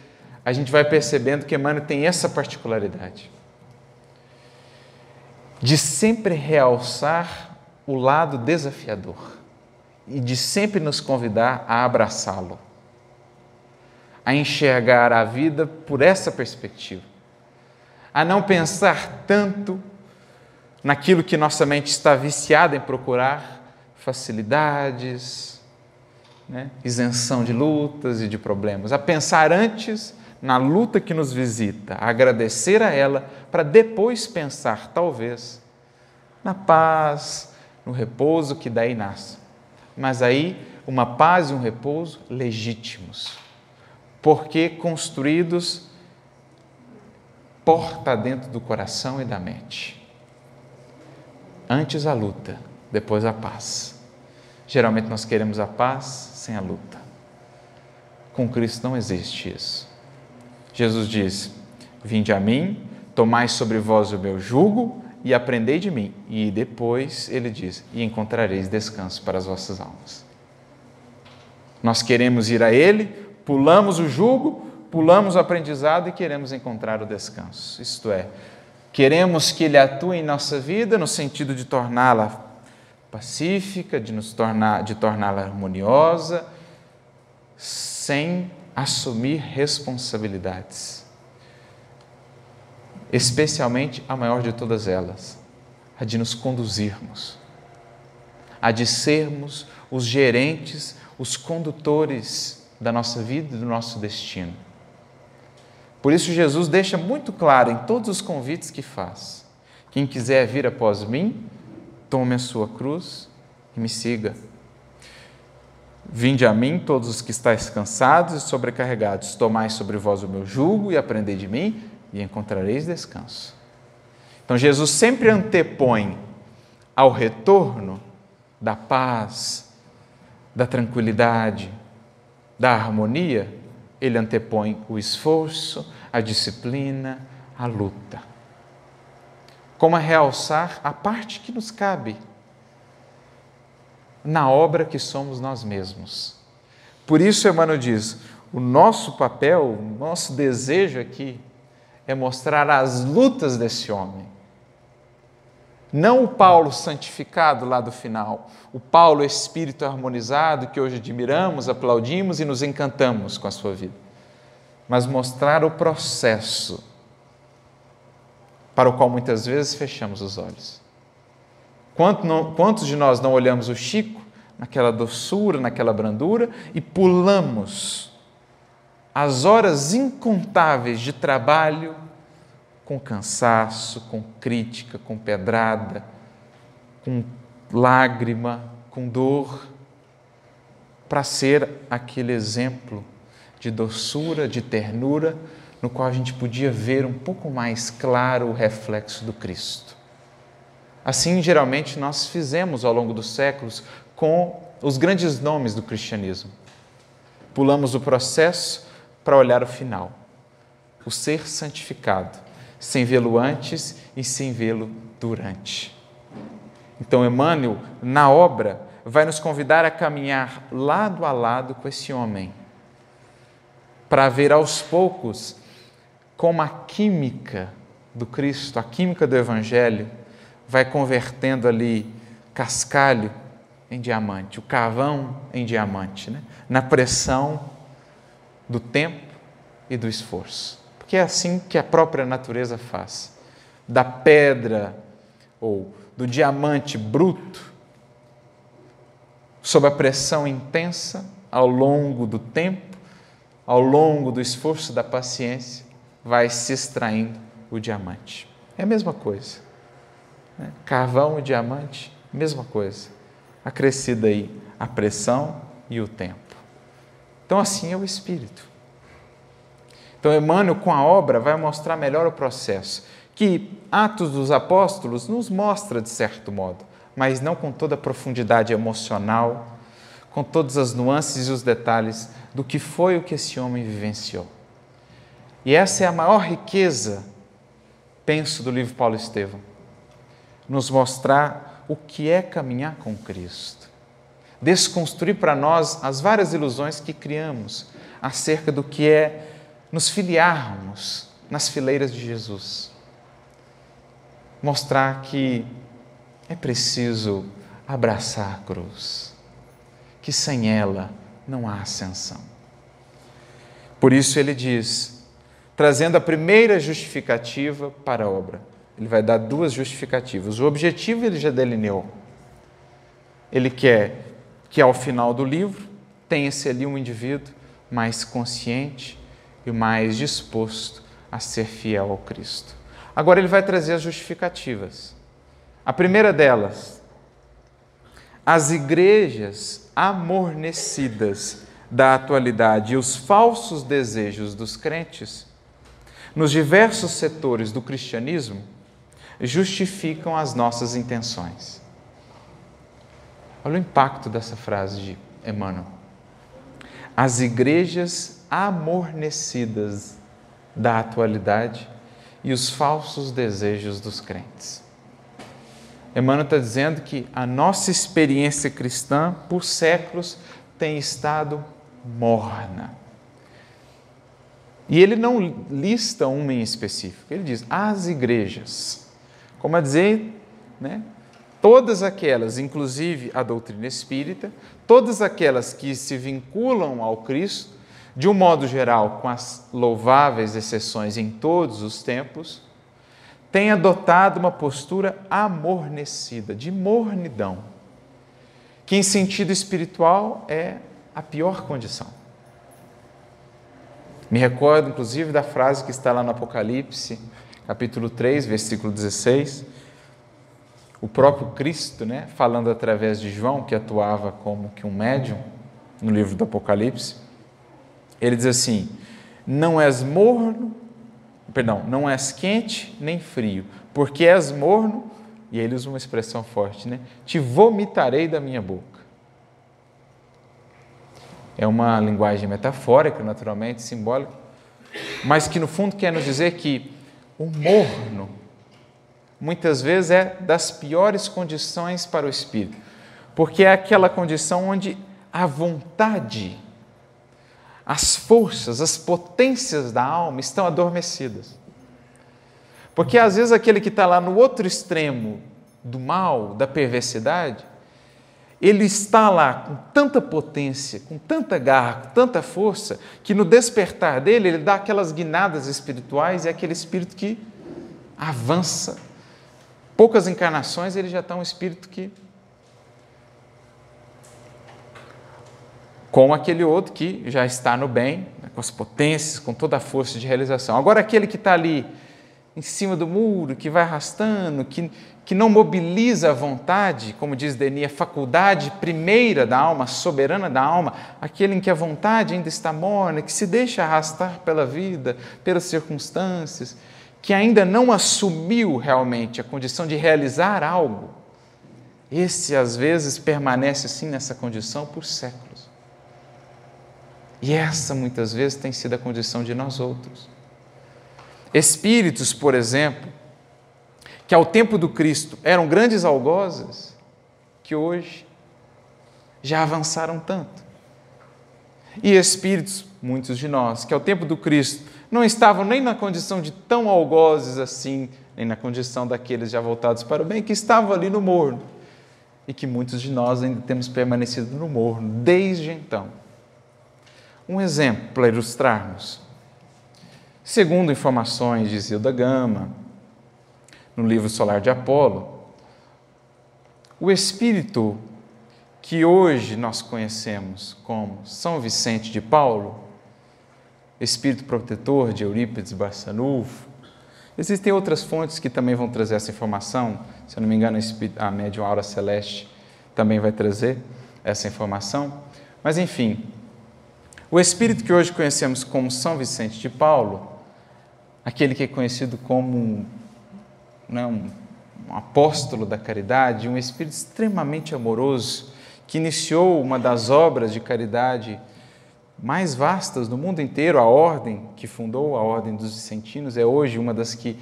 a gente vai percebendo que Emmanuel tem essa particularidade de sempre realçar o lado desafiador e de sempre nos convidar a abraçá-lo, a enxergar a vida por essa perspectiva, a não pensar tanto naquilo que nossa mente está viciada em procurar facilidades, né? isenção de lutas e de problemas, a pensar antes na luta que nos visita, agradecer a ela, para depois pensar, talvez, na paz, no repouso que daí nasce. Mas aí, uma paz e um repouso legítimos, porque construídos porta dentro do coração e da mente. Antes a luta, depois a paz. Geralmente nós queremos a paz sem a luta. Com Cristo não existe isso. Jesus diz: Vinde a mim, tomai sobre vós o meu jugo e aprendei de mim. E depois ele diz: E encontrareis descanso para as vossas almas. Nós queremos ir a Ele, pulamos o jugo, pulamos o aprendizado e queremos encontrar o descanso. Isto é, queremos que Ele atue em nossa vida no sentido de torná-la pacífica, de nos tornar, de torná-la harmoniosa, sem assumir responsabilidades. Especialmente a maior de todas elas, a de nos conduzirmos, a de sermos os gerentes, os condutores da nossa vida e do nosso destino. Por isso, Jesus deixa muito claro em todos os convites que faz: quem quiser vir após mim, tome a sua cruz e me siga. Vinde a mim, todos os que estáis cansados e sobrecarregados, tomai sobre vós o meu jugo e aprendei de mim, e encontrareis descanso. Então, Jesus sempre antepõe ao retorno da paz, da tranquilidade, da harmonia, ele antepõe o esforço, a disciplina, a luta. Como a realçar a parte que nos cabe na obra que somos nós mesmos. Por isso, Emmanuel diz: o nosso papel, o nosso desejo aqui é mostrar as lutas desse homem. Não o Paulo santificado lá do final, o Paulo espírito harmonizado que hoje admiramos, aplaudimos e nos encantamos com a sua vida, mas mostrar o processo para o qual muitas vezes fechamos os olhos. Quantos de nós não olhamos o Chico naquela doçura, naquela brandura e pulamos as horas incontáveis de trabalho com cansaço, com crítica, com pedrada, com lágrima, com dor, para ser aquele exemplo de doçura, de ternura, no qual a gente podia ver um pouco mais claro o reflexo do Cristo. Assim, geralmente, nós fizemos ao longo dos séculos com os grandes nomes do cristianismo. Pulamos o processo para olhar o final, o ser santificado, sem vê-lo antes e sem vê-lo durante. Então, Emmanuel, na obra, vai nos convidar a caminhar lado a lado com esse homem, para ver aos poucos como a química do Cristo, a química do Evangelho, vai convertendo ali cascalho em diamante, o carvão em diamante, né? na pressão do tempo e do esforço. Porque é assim que a própria natureza faz. Da pedra ou do diamante bruto, sob a pressão intensa ao longo do tempo, ao longo do esforço da paciência, vai se extraindo o diamante. É a mesma coisa. Né? Carvão e diamante, mesma coisa. Acrescida aí a pressão e o tempo. Então, assim é o Espírito. Então, Emmanuel, com a obra, vai mostrar melhor o processo, que Atos dos Apóstolos nos mostra de certo modo, mas não com toda a profundidade emocional, com todas as nuances e os detalhes do que foi o que esse homem vivenciou. E essa é a maior riqueza, penso, do livro Paulo Estevão. Nos mostrar o que é caminhar com Cristo. Desconstruir para nós as várias ilusões que criamos acerca do que é nos filiarmos nas fileiras de Jesus. Mostrar que é preciso abraçar a cruz, que sem ela não há ascensão. Por isso ele diz, trazendo a primeira justificativa para a obra. Ele vai dar duas justificativas. O objetivo ele já delineou. Ele quer que ao final do livro tenha-se ali um indivíduo mais consciente e mais disposto a ser fiel ao Cristo. Agora ele vai trazer as justificativas. A primeira delas, as igrejas amornecidas da atualidade e os falsos desejos dos crentes nos diversos setores do cristianismo justificam as nossas intenções. Olha o impacto dessa frase de Emmanuel. As igrejas amornecidas da atualidade e os falsos desejos dos crentes. Emmanuel está dizendo que a nossa experiência cristã, por séculos, tem estado morna. E ele não lista uma em específico, ele diz as igrejas. Como a dizer, né, todas aquelas, inclusive a doutrina espírita, todas aquelas que se vinculam ao Cristo, de um modo geral, com as louváveis exceções em todos os tempos, têm adotado uma postura amornecida, de mornidão, que em sentido espiritual é a pior condição. Me recordo, inclusive, da frase que está lá no Apocalipse, capítulo 3, versículo 16. O próprio Cristo, né, falando através de João, que atuava como que um médium no livro do Apocalipse, ele diz assim: Não és morno, perdão, não és quente nem frio, porque és morno, e ele usa uma expressão forte, né? Te vomitarei da minha boca. É uma linguagem metafórica, naturalmente, simbólica, mas que no fundo quer nos dizer que o morno muitas vezes é das piores condições para o espírito, porque é aquela condição onde a vontade, as forças, as potências da alma estão adormecidas. Porque às vezes aquele que está lá no outro extremo do mal, da perversidade, ele está lá com tanta potência, com tanta garra, com tanta força, que no despertar dele, ele dá aquelas guinadas espirituais e é aquele espírito que avança. Poucas encarnações ele já está um espírito que. Com aquele outro que já está no bem, né, com as potências, com toda a força de realização. Agora, aquele que está ali em cima do muro, que vai arrastando, que, que não mobiliza a vontade, como diz Denis, a faculdade primeira da alma, soberana da alma, aquele em que a vontade ainda está morna, que se deixa arrastar pela vida, pelas circunstâncias, que ainda não assumiu realmente a condição de realizar algo, esse às vezes permanece assim nessa condição por séculos. E essa muitas vezes tem sido a condição de nós outros. Espíritos, por exemplo, que ao tempo do Cristo eram grandes algozes, que hoje já avançaram tanto. E espíritos, muitos de nós, que ao tempo do Cristo não estavam nem na condição de tão algozes assim, nem na condição daqueles já voltados para o bem, que estavam ali no morno. E que muitos de nós ainda temos permanecido no morno desde então. Um exemplo para ilustrarmos. Segundo informações de Zilda Gama, no livro Solar de Apolo, o espírito que hoje nós conhecemos como São Vicente de Paulo espírito protetor de Eurípides Barçanufo. Existem outras fontes que também vão trazer essa informação. Se eu não me engano, a médium Aura Celeste também vai trazer essa informação. Mas, enfim, o espírito que hoje conhecemos como São Vicente de Paulo, aquele que é conhecido como né, um, um apóstolo da caridade, um espírito extremamente amoroso, que iniciou uma das obras de caridade mais vastas do mundo inteiro, a ordem que fundou a Ordem dos Vicentinos, é hoje uma das que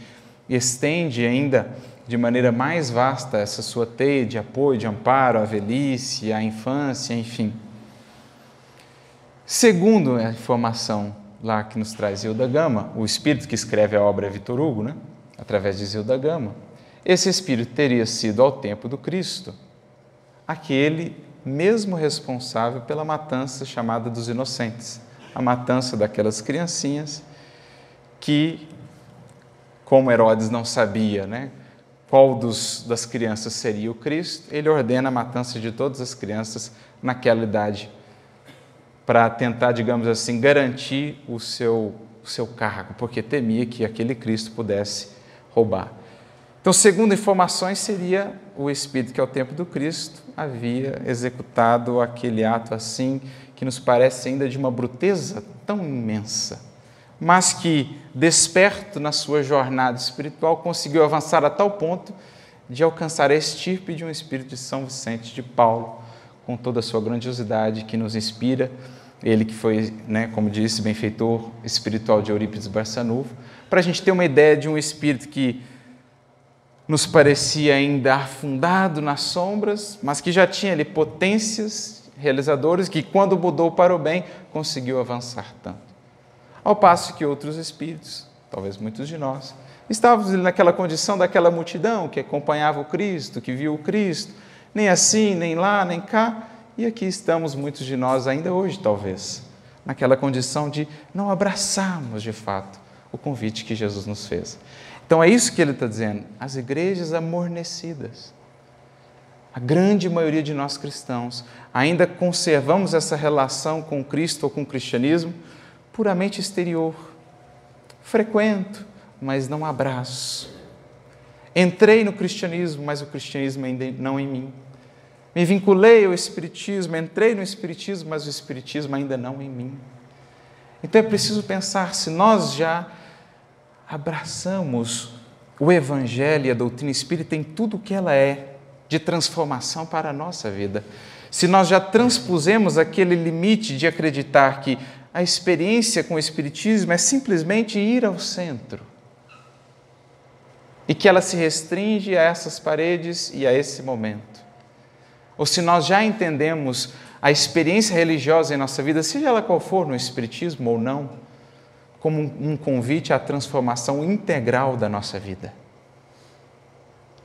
estende ainda de maneira mais vasta essa sua teia de apoio, de amparo à velhice, à infância, enfim. Segundo a informação lá que nos traz Zilda Gama, o espírito que escreve a obra é Vitor Hugo, né? através de Zilda Gama, esse espírito teria sido ao tempo do Cristo aquele mesmo responsável pela matança chamada dos inocentes, a matança daquelas criancinhas que, como Herodes não sabia né, qual dos, das crianças seria o Cristo, ele ordena a matança de todas as crianças naquela idade, para tentar, digamos assim, garantir o seu, o seu cargo, porque temia que aquele Cristo pudesse roubar. Então, segundo informações, seria o Espírito que, ao tempo do Cristo, havia executado aquele ato assim, que nos parece ainda de uma bruteza tão imensa, mas que, desperto na sua jornada espiritual, conseguiu avançar a tal ponto de alcançar a estirpe de um Espírito de São Vicente de Paulo, com toda a sua grandiosidade que nos inspira. Ele que foi, né, como disse, benfeitor espiritual de Eurípides Barçanufo, para a gente ter uma ideia de um espírito que nos parecia ainda afundado nas sombras, mas que já tinha ali potências realizadoras que, quando mudou para o bem, conseguiu avançar tanto. Ao passo que outros espíritos, talvez muitos de nós, estávamos naquela condição daquela multidão que acompanhava o Cristo, que viu o Cristo, nem assim, nem lá, nem cá, e aqui estamos muitos de nós ainda hoje, talvez, naquela condição de não abraçarmos de fato o convite que Jesus nos fez. Então é isso que ele está dizendo. As igrejas amornecidas. A grande maioria de nós cristãos ainda conservamos essa relação com Cristo ou com o cristianismo puramente exterior. Frequento, mas não abraço. Entrei no cristianismo, mas o cristianismo ainda não em mim. Me vinculei ao Espiritismo, entrei no Espiritismo, mas o Espiritismo ainda não em mim. Então é preciso pensar se nós já abraçamos o Evangelho e a doutrina espírita em tudo o que ela é de transformação para a nossa vida. Se nós já transpusemos aquele limite de acreditar que a experiência com o Espiritismo é simplesmente ir ao centro e que ela se restringe a essas paredes e a esse momento. Ou se nós já entendemos a experiência religiosa em nossa vida, seja ela qual for, no Espiritismo ou não, como um convite à transformação integral da nossa vida.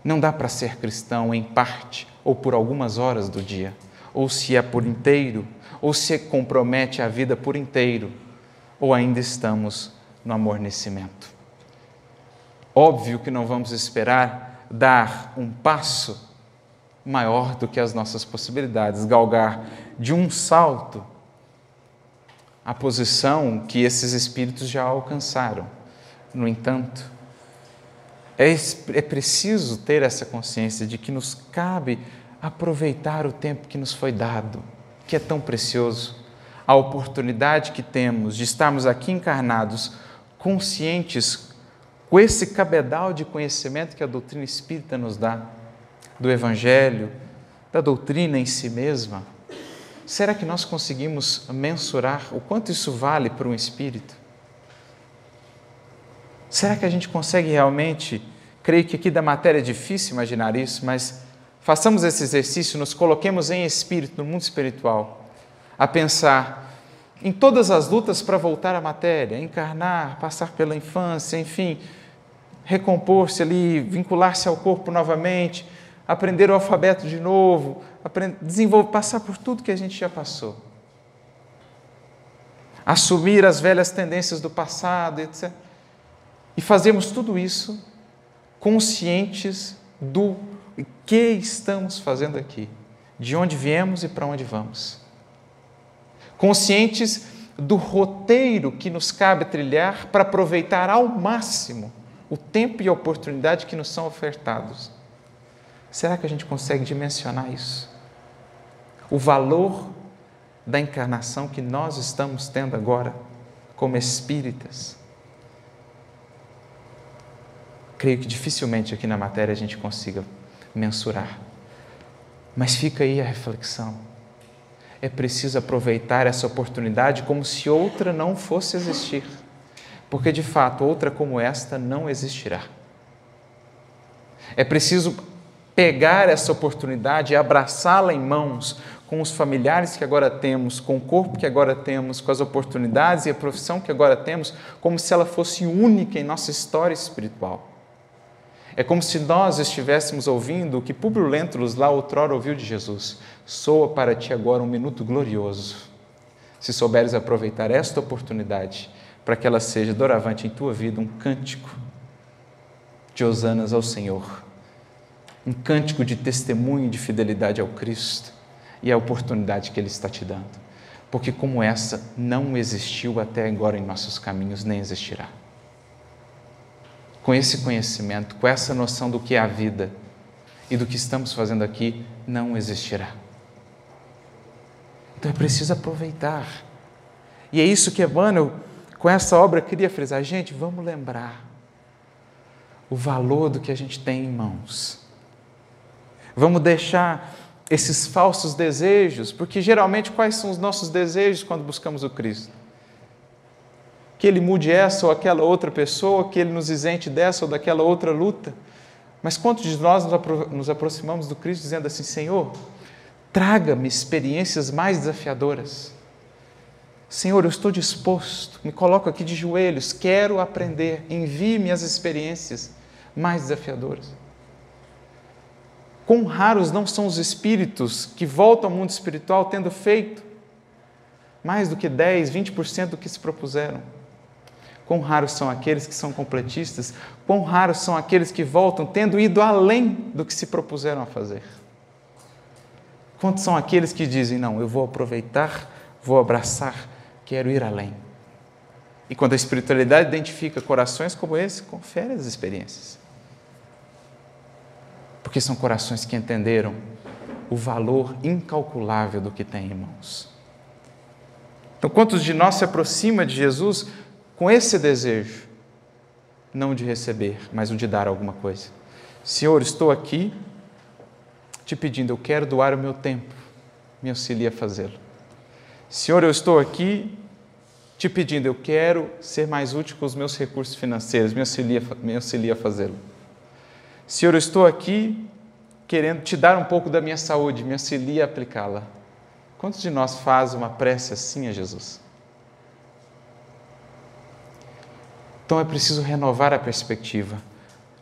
Não dá para ser cristão em parte ou por algumas horas do dia, ou se é por inteiro, ou se compromete a vida por inteiro, ou ainda estamos no amornecimento. Óbvio que não vamos esperar dar um passo maior do que as nossas possibilidades, galgar de um salto a posição que esses espíritos já alcançaram. No entanto, é, é preciso ter essa consciência de que nos cabe aproveitar o tempo que nos foi dado, que é tão precioso, a oportunidade que temos de estarmos aqui encarnados, conscientes com esse cabedal de conhecimento que a doutrina espírita nos dá, do Evangelho, da doutrina em si mesma Será que nós conseguimos mensurar o quanto isso vale para um espírito? Será que a gente consegue realmente? Creio que aqui da matéria é difícil imaginar isso, mas façamos esse exercício, nos coloquemos em espírito, no mundo espiritual, a pensar em todas as lutas para voltar à matéria, encarnar, passar pela infância, enfim, recompor-se ali, vincular-se ao corpo novamente, aprender o alfabeto de novo, desenvolver, passar por tudo que a gente já passou. Assumir as velhas tendências do passado, etc. E fazemos tudo isso conscientes do que estamos fazendo aqui, de onde viemos e para onde vamos. Conscientes do roteiro que nos cabe trilhar para aproveitar ao máximo o tempo e a oportunidade que nos são ofertados. Será que a gente consegue dimensionar isso? O valor da encarnação que nós estamos tendo agora como espíritas. Creio que dificilmente aqui na matéria a gente consiga mensurar. Mas fica aí a reflexão. É preciso aproveitar essa oportunidade como se outra não fosse existir porque de fato outra como esta não existirá. É preciso pegar essa oportunidade e abraçá-la em mãos com os familiares que agora temos, com o corpo que agora temos, com as oportunidades e a profissão que agora temos, como se ela fosse única em nossa história espiritual. É como se nós estivéssemos ouvindo o que Públio Lentulus lá outrora ouviu de Jesus. Soa para ti agora um minuto glorioso. Se souberes aproveitar esta oportunidade para que ela seja doravante em tua vida um cântico de hosanas ao Senhor, um cântico de testemunho de fidelidade ao Cristo e à oportunidade que Ele está te dando. Porque, como essa, não existiu até agora em nossos caminhos, nem existirá. Com esse conhecimento, com essa noção do que é a vida e do que estamos fazendo aqui, não existirá. Então é preciso aproveitar. E é isso que Emmanuel com essa obra, queria frisar, gente, vamos lembrar o valor do que a gente tem em mãos. Vamos deixar esses falsos desejos, porque geralmente quais são os nossos desejos quando buscamos o Cristo? Que Ele mude essa ou aquela outra pessoa, que Ele nos isente dessa ou daquela outra luta. Mas quantos de nós nos aproximamos do Cristo dizendo assim: Senhor, traga-me experiências mais desafiadoras Senhor, eu estou disposto, me coloco aqui de joelhos, quero aprender, envie-me as experiências mais desafiadoras. Quão raros não são os espíritos que voltam ao mundo espiritual tendo feito mais do que 10, 20% do que se propuseram. Quão raros são aqueles que são completistas, quão raros são aqueles que voltam tendo ido além do que se propuseram a fazer. Quantos são aqueles que dizem: Não, eu vou aproveitar, vou abraçar, quero ir além. E quando a espiritualidade identifica corações como esse, confere as experiências. Porque são corações que entenderam o valor incalculável do que tem em mãos. Então, quantos de nós se aproxima de Jesus com esse desejo, não de receber, mas o de dar alguma coisa? Senhor, estou aqui te pedindo, eu quero doar o meu tempo, me auxilie a fazê-lo. Senhor, eu estou aqui te pedindo, eu quero ser mais útil com os meus recursos financeiros, me auxilia, me auxilia a fazê-lo. Senhor, eu estou aqui querendo te dar um pouco da minha saúde, me auxilia a aplicá-la. Quantos de nós faz uma prece assim a Jesus? Então é preciso renovar a perspectiva.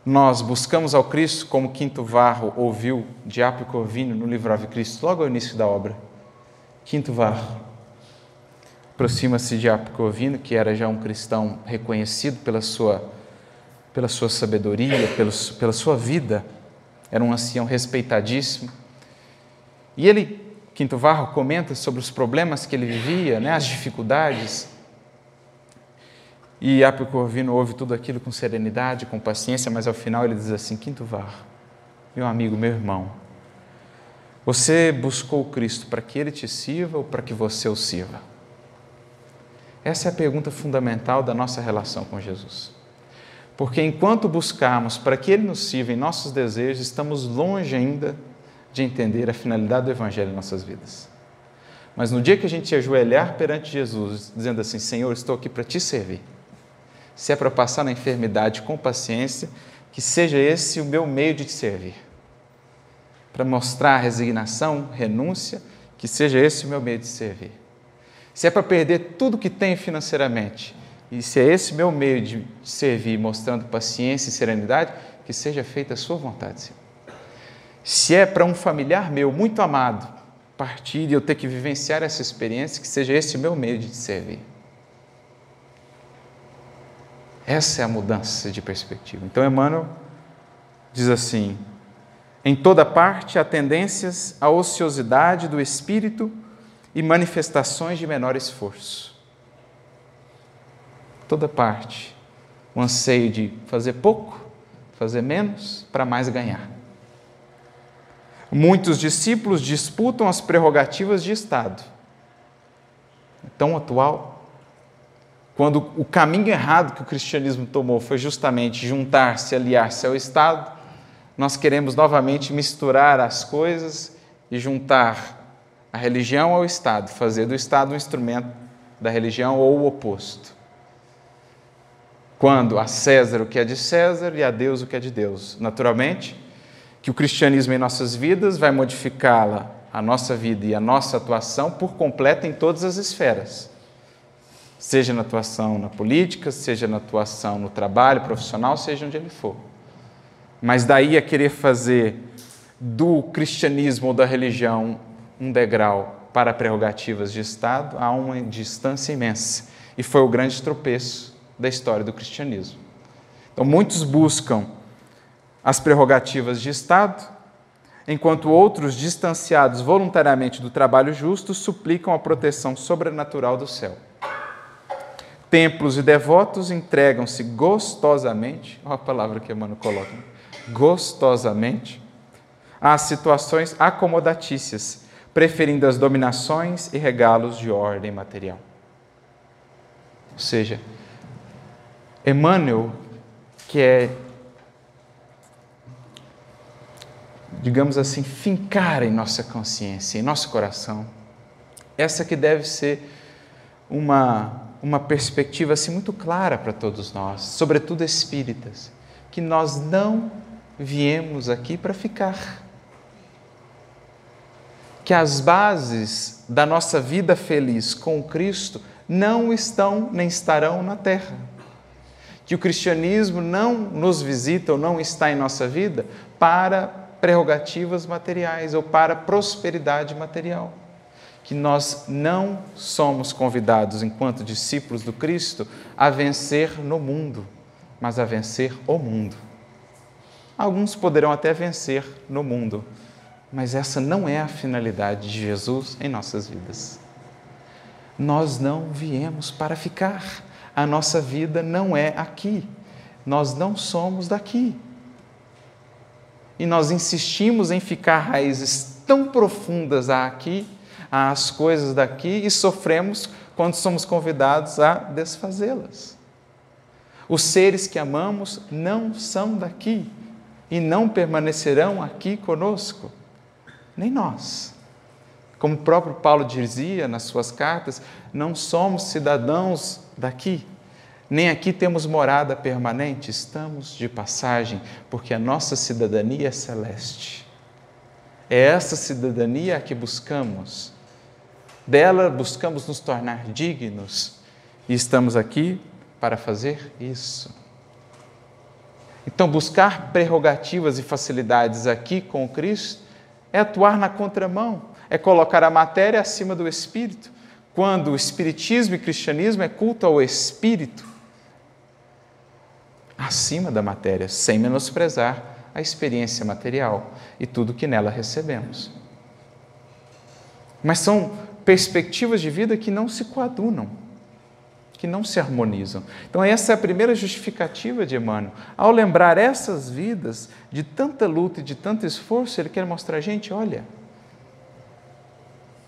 Nós buscamos ao Cristo como Quinto Varro ouviu de Apio no livro Ave Cristo, logo ao início da obra. Quinto Varro aproxima-se de Apocovino, que era já um cristão reconhecido pela sua, pela sua sabedoria, pelo, pela sua vida, era um ancião respeitadíssimo. E ele, Quinto Varro, comenta sobre os problemas que ele vivia, né, as dificuldades. E Apocovino ouve tudo aquilo com serenidade, com paciência, mas ao final ele diz assim: Quinto Varro, meu amigo, meu irmão, você buscou Cristo para que ele te sirva ou para que você o sirva? Essa é a pergunta fundamental da nossa relação com Jesus. Porque enquanto buscarmos para que Ele nos sirva em nossos desejos, estamos longe ainda de entender a finalidade do Evangelho em nossas vidas. Mas no dia que a gente ajoelhar perante Jesus, dizendo assim: Senhor, estou aqui para te servir, se é para passar na enfermidade com paciência, que seja esse o meu meio de te servir. Para mostrar resignação, renúncia, que seja esse o meu meio de servir se é para perder tudo que tenho financeiramente, e se é esse meu meio de servir, mostrando paciência e serenidade, que seja feita a sua vontade, Senhor. Se é para um familiar meu muito amado partir e eu ter que vivenciar essa experiência, que seja esse meu meio de te servir. Essa é a mudança de perspectiva. Então, Emmanuel diz assim: em toda parte há tendências à ociosidade do espírito e manifestações de menor esforço. Toda parte, o anseio de fazer pouco, fazer menos, para mais ganhar. Muitos discípulos disputam as prerrogativas de Estado. É tão atual. Quando o caminho errado que o cristianismo tomou foi justamente juntar-se, aliar-se ao Estado, nós queremos novamente misturar as coisas e juntar a religião ao Estado, fazer do Estado um instrumento da religião ou o oposto. Quando a César o que é de César e a Deus o que é de Deus. Naturalmente, que o cristianismo em nossas vidas vai modificá-la, a nossa vida e a nossa atuação por completo em todas as esferas. Seja na atuação na política, seja na atuação no trabalho profissional, seja onde ele for. Mas daí a querer fazer do cristianismo ou da religião um degrau para prerrogativas de Estado, há uma distância imensa. E foi o grande tropeço da história do cristianismo. Então, muitos buscam as prerrogativas de Estado, enquanto outros, distanciados voluntariamente do trabalho justo, suplicam a proteção sobrenatural do céu. Templos e devotos entregam-se gostosamente, olha a palavra que Emmanuel coloca, gostosamente, às situações acomodatícias, preferindo as dominações e regalos de ordem material. Ou seja, Emmanuel quer, digamos assim, fincar em nossa consciência, em nosso coração, essa que deve ser uma, uma perspectiva assim, muito clara para todos nós, sobretudo espíritas, que nós não viemos aqui para ficar que as bases da nossa vida feliz com Cristo não estão nem estarão na terra. Que o cristianismo não nos visita ou não está em nossa vida para prerrogativas materiais ou para prosperidade material. Que nós não somos convidados, enquanto discípulos do Cristo, a vencer no mundo, mas a vencer o mundo. Alguns poderão até vencer no mundo, mas essa não é a finalidade de Jesus em nossas vidas. Nós não viemos para ficar. A nossa vida não é aqui. Nós não somos daqui. E nós insistimos em ficar raízes tão profundas aqui, às coisas daqui, e sofremos quando somos convidados a desfazê-las. Os seres que amamos não são daqui e não permanecerão aqui conosco nem nós. Como o próprio Paulo dizia nas suas cartas, não somos cidadãos daqui, nem aqui temos morada permanente, estamos de passagem, porque a nossa cidadania é celeste. É essa cidadania que buscamos. Dela buscamos nos tornar dignos e estamos aqui para fazer isso. Então, buscar prerrogativas e facilidades aqui com Cristo é atuar na contramão, é colocar a matéria acima do espírito, quando o espiritismo e cristianismo é culto ao espírito acima da matéria, sem menosprezar a experiência material e tudo que nela recebemos. Mas são perspectivas de vida que não se coadunam que não se harmonizam. Então, essa é a primeira justificativa de Emmanuel. Ao lembrar essas vidas de tanta luta e de tanto esforço, ele quer mostrar gente: olha,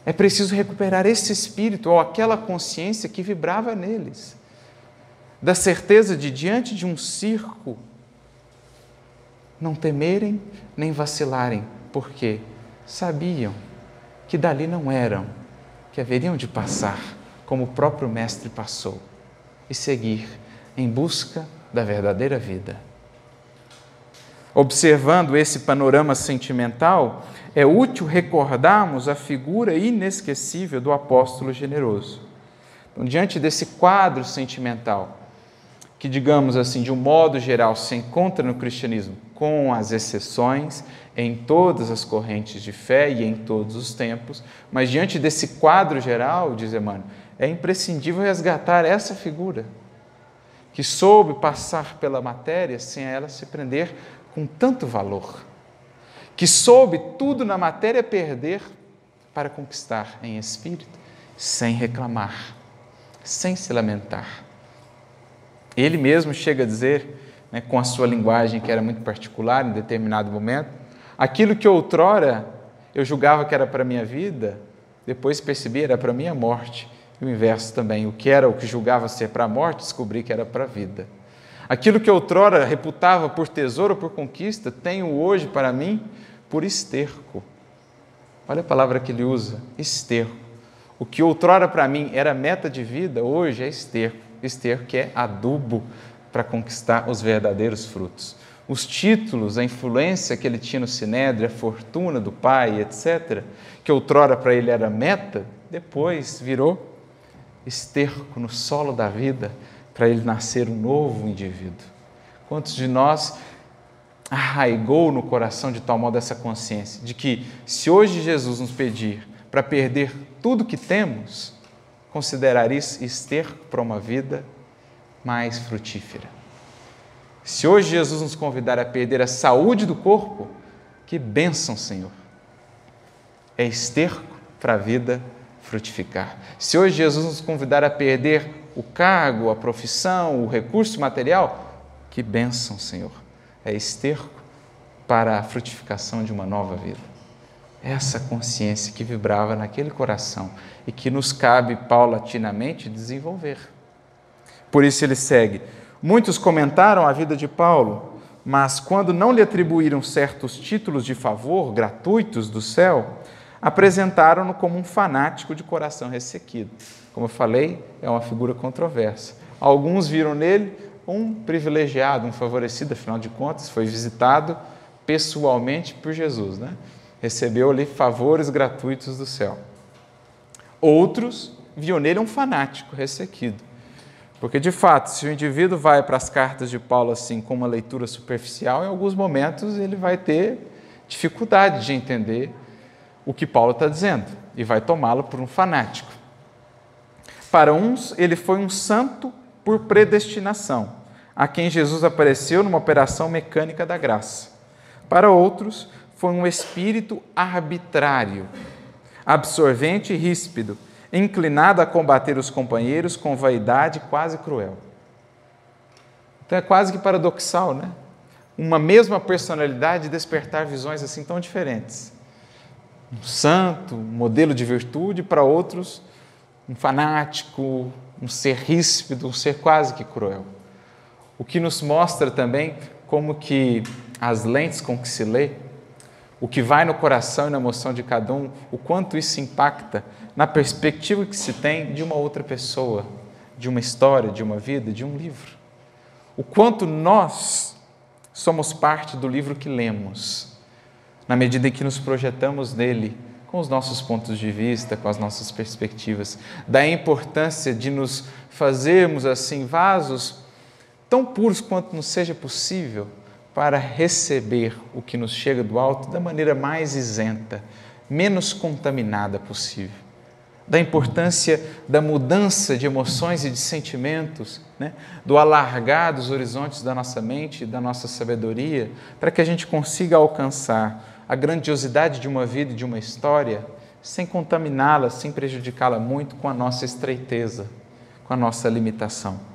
é preciso recuperar esse espírito ou aquela consciência que vibrava neles, da certeza de, diante de um circo, não temerem nem vacilarem, porque sabiam que dali não eram, que haveriam de passar como o próprio Mestre passou, e seguir em busca da verdadeira vida. Observando esse panorama sentimental, é útil recordarmos a figura inesquecível do apóstolo generoso. Então, diante desse quadro sentimental, que, digamos assim, de um modo geral se encontra no cristianismo, com as exceções, em todas as correntes de fé e em todos os tempos, mas diante desse quadro geral, diz Emmanuel, é imprescindível resgatar essa figura, que soube passar pela matéria sem ela se prender com tanto valor, que soube tudo na matéria perder para conquistar em espírito, sem reclamar, sem se lamentar. Ele mesmo chega a dizer, né, com a sua linguagem que era muito particular em determinado momento, aquilo que outrora eu julgava que era para minha vida, depois percebi era para a minha morte. E o inverso também, o que era o que julgava ser para a morte, descobri que era para a vida. Aquilo que outrora reputava por tesouro ou por conquista, tenho hoje para mim por esterco. Olha a palavra que ele usa, esterco. O que outrora para mim era meta de vida, hoje é esterco. Esterco que é adubo para conquistar os verdadeiros frutos. Os títulos, a influência que ele tinha no Sinédrio, a fortuna do pai, etc., que outrora para ele era meta, depois virou esterco no solo da vida para ele nascer um novo indivíduo. Quantos de nós arraigou no coração de tal modo essa consciência de que se hoje Jesus nos pedir para perder tudo que temos, considerar isso esterco para uma vida mais frutífera. Se hoje Jesus nos convidar a perder a saúde do corpo, que bênção, Senhor. É esterco para a vida frutificar. Se hoje Jesus nos convidar a perder o cargo, a profissão, o recurso material, que bênção, Senhor é esterco para a frutificação de uma nova vida. Essa consciência que vibrava naquele coração e que nos cabe paulatinamente desenvolver. Por isso ele segue. Muitos comentaram a vida de Paulo, mas quando não lhe atribuíram certos títulos de favor gratuitos do céu, apresentaram-no como um fanático de coração ressequido. Como eu falei, é uma figura controversa. Alguns viram nele um privilegiado, um favorecido, afinal de contas, foi visitado pessoalmente por Jesus, né? recebeu ali favores gratuitos do céu. Outros viam nele um fanático ressequido. Porque, de fato, se o indivíduo vai para as cartas de Paulo assim com uma leitura superficial, em alguns momentos ele vai ter dificuldade de entender o que Paulo está dizendo e vai tomá-lo por um fanático. Para uns, ele foi um santo por predestinação, a quem Jesus apareceu numa operação mecânica da graça. Para outros, foi um espírito arbitrário, absorvente e ríspido, inclinado a combater os companheiros com vaidade quase cruel. Então é quase que paradoxal, né? Uma mesma personalidade despertar visões assim tão diferentes. Um santo, um modelo de virtude, para outros, um fanático, um ser ríspido, um ser quase que cruel. O que nos mostra também como que as lentes com que se lê, o que vai no coração e na emoção de cada um, o quanto isso impacta na perspectiva que se tem de uma outra pessoa, de uma história, de uma vida, de um livro. O quanto nós somos parte do livro que lemos, na medida em que nos projetamos nele com os nossos pontos de vista, com as nossas perspectivas, da importância de nos fazermos assim vasos tão puros quanto nos seja possível para receber o que nos chega do alto da maneira mais isenta, menos contaminada possível. Da importância da mudança de emoções e de sentimentos, né? do alargar dos horizontes da nossa mente da nossa sabedoria, para que a gente consiga alcançar a grandiosidade de uma vida e de uma história sem contaminá-la, sem prejudicá-la muito com a nossa estreiteza, com a nossa limitação.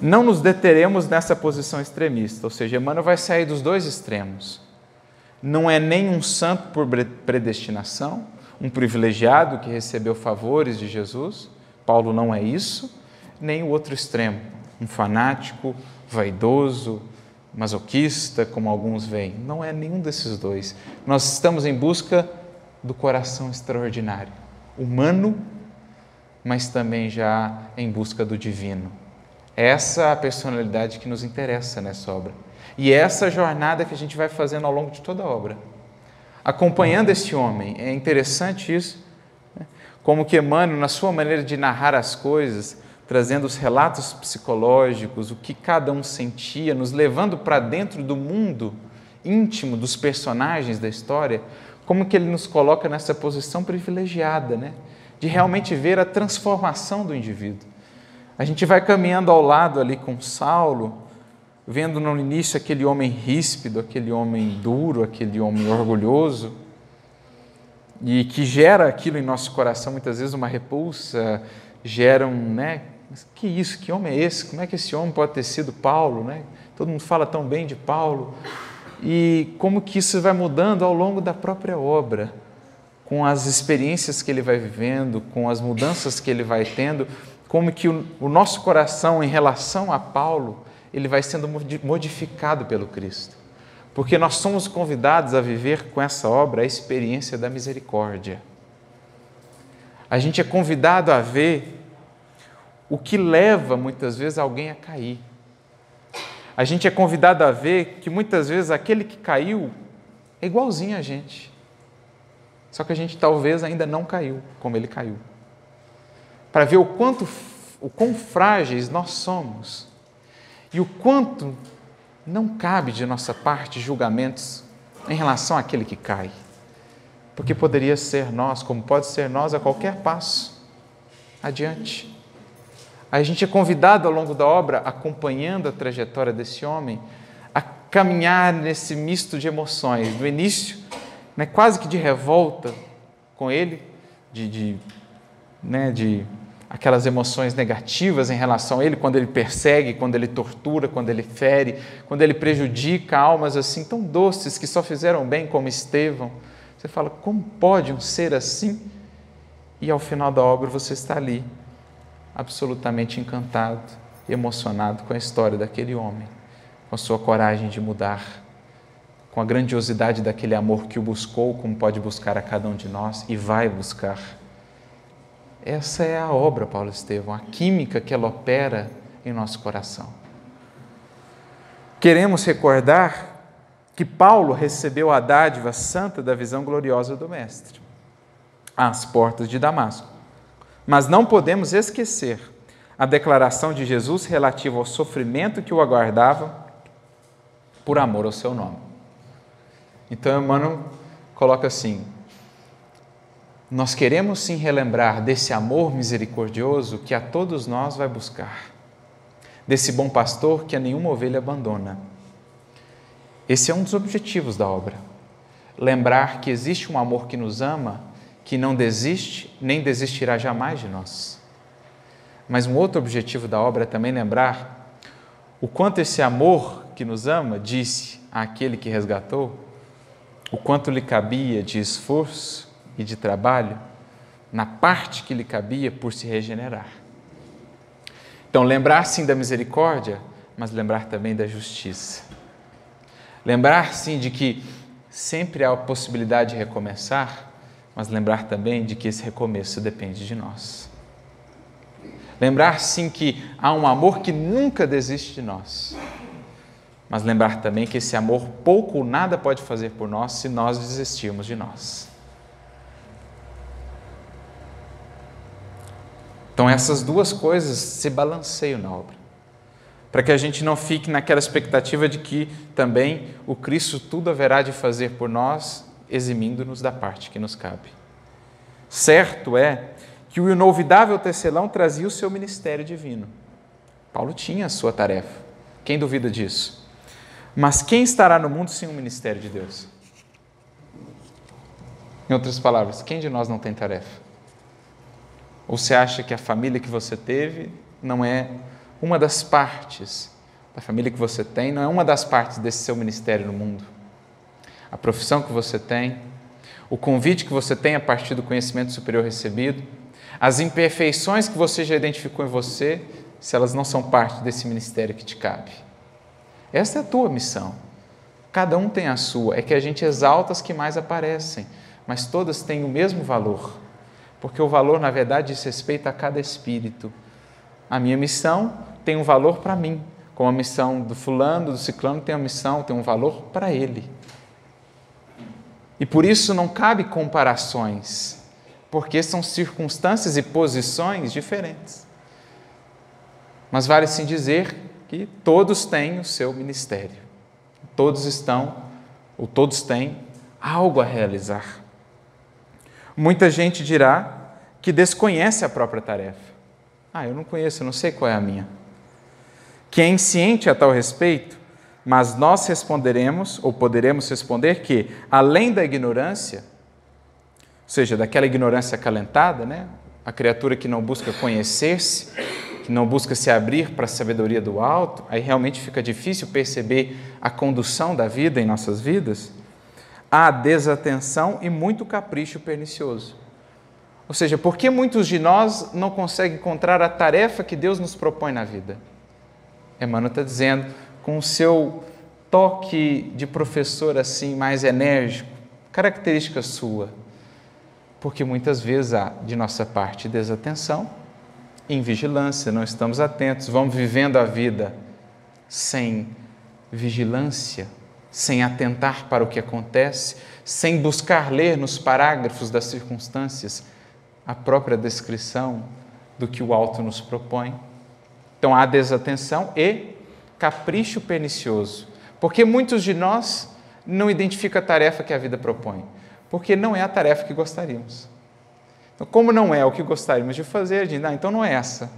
Não nos deteremos nessa posição extremista, ou seja, Emmanuel vai sair dos dois extremos. Não é nem um santo por predestinação, um privilegiado que recebeu favores de Jesus, Paulo não é isso, nem o outro extremo, um fanático, vaidoso, masoquista, como alguns veem. Não é nenhum desses dois. Nós estamos em busca do coração extraordinário, humano, mas também já em busca do divino. Essa é a personalidade que nos interessa nessa obra. E é essa jornada que a gente vai fazendo ao longo de toda a obra. Acompanhando este homem, é interessante isso, né? como que Emmanuel, na sua maneira de narrar as coisas, trazendo os relatos psicológicos, o que cada um sentia, nos levando para dentro do mundo íntimo dos personagens da história, como que ele nos coloca nessa posição privilegiada, né? de realmente ver a transformação do indivíduo. A gente vai caminhando ao lado ali com Saulo, vendo no início aquele homem ríspido, aquele homem duro, aquele homem orgulhoso, e que gera aquilo em nosso coração muitas vezes uma repulsa, gera um, né, que isso? Que homem é esse? Como é que esse homem pode ter sido Paulo? Né? Todo mundo fala tão bem de Paulo. E como que isso vai mudando ao longo da própria obra, com as experiências que ele vai vivendo, com as mudanças que ele vai tendo, como que o, o nosso coração em relação a Paulo, ele vai sendo modificado pelo Cristo. Porque nós somos convidados a viver com essa obra a experiência da misericórdia. A gente é convidado a ver o que leva muitas vezes alguém a cair. A gente é convidado a ver que muitas vezes aquele que caiu é igualzinho a gente. Só que a gente talvez ainda não caiu como ele caiu. Para ver o quanto o quão frágeis nós somos e o quanto não cabe de nossa parte julgamentos em relação àquele que cai. Porque poderia ser nós, como pode ser nós a qualquer passo adiante. A gente é convidado ao longo da obra, acompanhando a trajetória desse homem, a caminhar nesse misto de emoções, do início, né, quase que de revolta com ele, de, de, né, de aquelas emoções negativas em relação a ele, quando ele persegue, quando ele tortura, quando ele fere, quando ele prejudica almas assim tão doces que só fizeram bem, como Estevão. Você fala, como pode um ser assim? E ao final da obra você está ali, absolutamente encantado, emocionado com a história daquele homem, com a sua coragem de mudar, com a grandiosidade daquele amor que o buscou, como pode buscar a cada um de nós e vai buscar essa é a obra, Paulo Estevão, a química que ela opera em nosso coração. Queremos recordar que Paulo recebeu a dádiva santa da visão gloriosa do Mestre, às portas de Damasco. Mas não podemos esquecer a declaração de Jesus relativa ao sofrimento que o aguardava por amor ao seu nome. Então, Emmanuel coloca assim: nós queremos sim relembrar desse amor misericordioso que a todos nós vai buscar, desse bom pastor que a nenhuma ovelha abandona. Esse é um dos objetivos da obra. Lembrar que existe um amor que nos ama, que não desiste nem desistirá jamais de nós. Mas um outro objetivo da obra é também lembrar o quanto esse amor que nos ama disse àquele que resgatou, o quanto lhe cabia de esforço e de trabalho na parte que lhe cabia por se regenerar. Então, lembrar sim da misericórdia, mas lembrar também da justiça. Lembrar sim de que sempre há a possibilidade de recomeçar, mas lembrar também de que esse recomeço depende de nós. Lembrar sim que há um amor que nunca desiste de nós, mas lembrar também que esse amor pouco ou nada pode fazer por nós se nós desistirmos de nós. Então, essas duas coisas se balanceiam na obra. Para que a gente não fique naquela expectativa de que também o Cristo tudo haverá de fazer por nós, eximindo-nos da parte que nos cabe. Certo é que o inovidável tecelão trazia o seu ministério divino. Paulo tinha a sua tarefa. Quem duvida disso? Mas quem estará no mundo sem o ministério de Deus? Em outras palavras, quem de nós não tem tarefa? Ou você acha que a família que você teve não é uma das partes da família que você tem, não é uma das partes desse seu ministério no mundo? A profissão que você tem, o convite que você tem a partir do conhecimento superior recebido, as imperfeições que você já identificou em você, se elas não são parte desse ministério que te cabe. Essa é a tua missão. Cada um tem a sua, é que a gente exalta as que mais aparecem, mas todas têm o mesmo valor porque o valor, na verdade, diz respeito a cada espírito. A minha missão tem um valor para mim, como a missão do fulano, do ciclano tem uma missão, tem um valor para ele. E por isso não cabe comparações, porque são circunstâncias e posições diferentes. Mas vale sim dizer que todos têm o seu ministério. Todos estão, ou todos têm, algo a realizar. Muita gente dirá que desconhece a própria tarefa. Ah, eu não conheço, não sei qual é a minha. Que é insciente a tal respeito, mas nós responderemos, ou poderemos responder, que, além da ignorância, ou seja, daquela ignorância acalentada, né? a criatura que não busca conhecer-se, que não busca se abrir para a sabedoria do alto, aí realmente fica difícil perceber a condução da vida em nossas vidas, há desatenção e muito capricho pernicioso. Ou seja, por que muitos de nós não conseguem encontrar a tarefa que Deus nos propõe na vida? Emmanuel está dizendo, com o seu toque de professor assim mais enérgico, característica sua, porque muitas vezes há de nossa parte desatenção, invigilância, não estamos atentos, vamos vivendo a vida sem vigilância, sem atentar para o que acontece, sem buscar ler nos parágrafos das circunstâncias a própria descrição do que o alto nos propõe. Então há desatenção e capricho pernicioso, porque muitos de nós não identificam a tarefa que a vida propõe, porque não é a tarefa que gostaríamos. Então, como não é o que gostaríamos de fazer, gente, ah, então não é essa.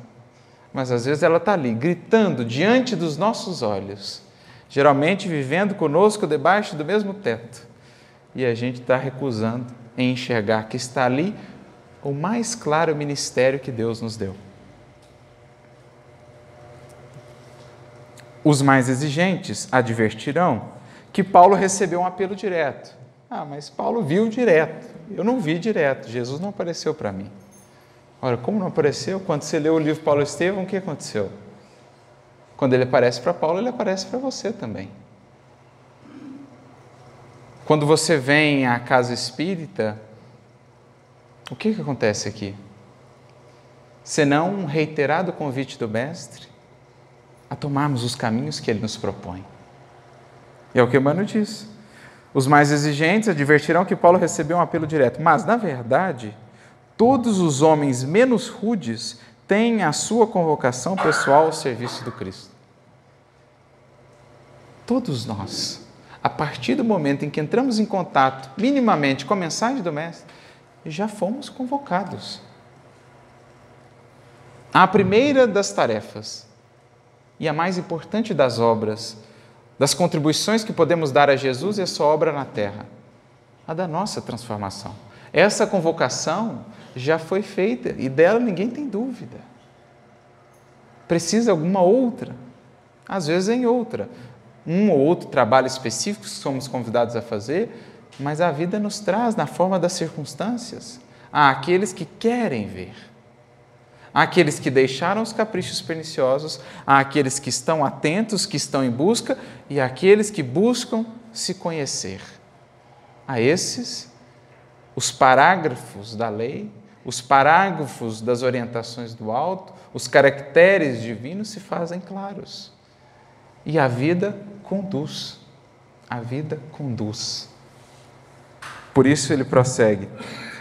Mas às vezes ela está ali, gritando diante dos nossos olhos, geralmente vivendo conosco debaixo do mesmo teto. E a gente está recusando em enxergar que está ali o mais claro ministério que Deus nos deu. Os mais exigentes advertirão que Paulo recebeu um apelo direto. Ah, mas Paulo viu direto. Eu não vi direto. Jesus não apareceu para mim. Ora, como não apareceu? Quando você leu o livro Paulo Estevão, o que aconteceu? Quando ele aparece para Paulo, ele aparece para você também. Quando você vem à casa espírita, o que, que acontece aqui? Senão um reiterado convite do Mestre a tomarmos os caminhos que ele nos propõe. E é o que Emmanuel diz. Os mais exigentes advertirão que Paulo recebeu um apelo direto, mas, na verdade, todos os homens menos rudes têm a sua convocação pessoal ao serviço do Cristo. Todos nós, a partir do momento em que entramos em contato minimamente com a mensagem do Mestre, já fomos convocados. A primeira das tarefas e a mais importante das obras, das contribuições que podemos dar a Jesus e a sua obra na terra, a da nossa transformação. Essa convocação já foi feita e dela ninguém tem dúvida. Precisa alguma outra? Às vezes em outra. Um ou outro trabalho específico somos convidados a fazer, mas a vida nos traz na forma das circunstâncias. Há aqueles que querem ver, há aqueles que deixaram os caprichos perniciosos, há aqueles que estão atentos, que estão em busca, e há aqueles que buscam se conhecer. A esses, os parágrafos da lei, os parágrafos das orientações do alto, os caracteres divinos se fazem claros. E a vida conduz. A vida conduz. Por isso ele prossegue: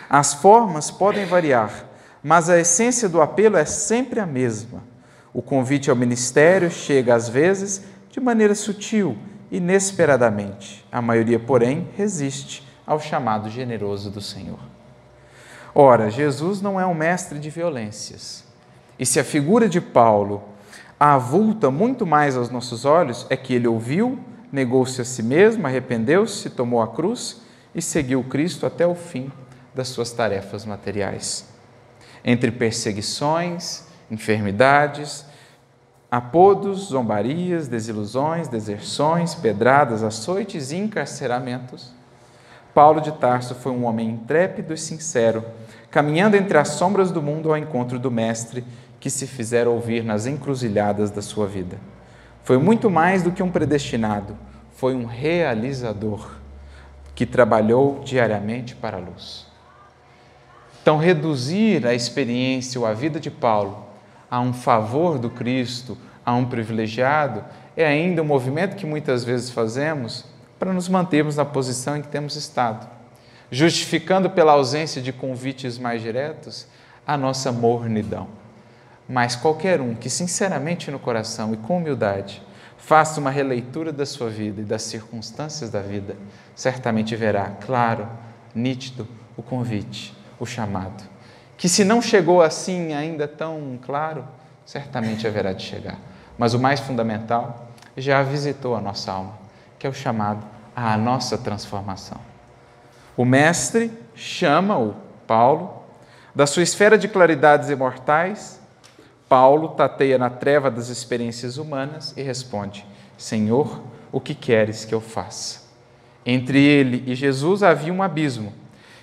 As formas podem variar, mas a essência do apelo é sempre a mesma. O convite ao ministério chega às vezes de maneira sutil, inesperadamente. A maioria, porém, resiste ao chamado generoso do Senhor. Ora, Jesus não é um mestre de violências. E se a figura de Paulo avulta muito mais aos nossos olhos, é que ele ouviu, negou-se a si mesmo, arrependeu-se, tomou a cruz e seguiu Cristo até o fim das suas tarefas materiais. Entre perseguições, enfermidades, apodos, zombarias, desilusões, deserções, pedradas, açoites e encarceramentos, Paulo de Tarso foi um homem intrépido e sincero, caminhando entre as sombras do mundo ao encontro do Mestre que se fizera ouvir nas encruzilhadas da sua vida. Foi muito mais do que um predestinado, foi um realizador que trabalhou diariamente para a luz. Então, reduzir a experiência ou a vida de Paulo a um favor do Cristo, a um privilegiado, é ainda um movimento que muitas vezes fazemos para nos mantermos na posição em que temos estado, justificando pela ausência de convites mais diretos a nossa mornidão. Mas qualquer um que sinceramente no coração e com humildade faça uma releitura da sua vida e das circunstâncias da vida, certamente verá claro, nítido, o convite, o chamado. Que se não chegou assim ainda tão claro, certamente haverá de chegar. Mas o mais fundamental já visitou a nossa alma, que é o chamado à nossa transformação. O Mestre chama o Paulo da sua esfera de claridades imortais Paulo tateia na treva das experiências humanas e responde: Senhor, o que queres que eu faça? Entre ele e Jesus havia um abismo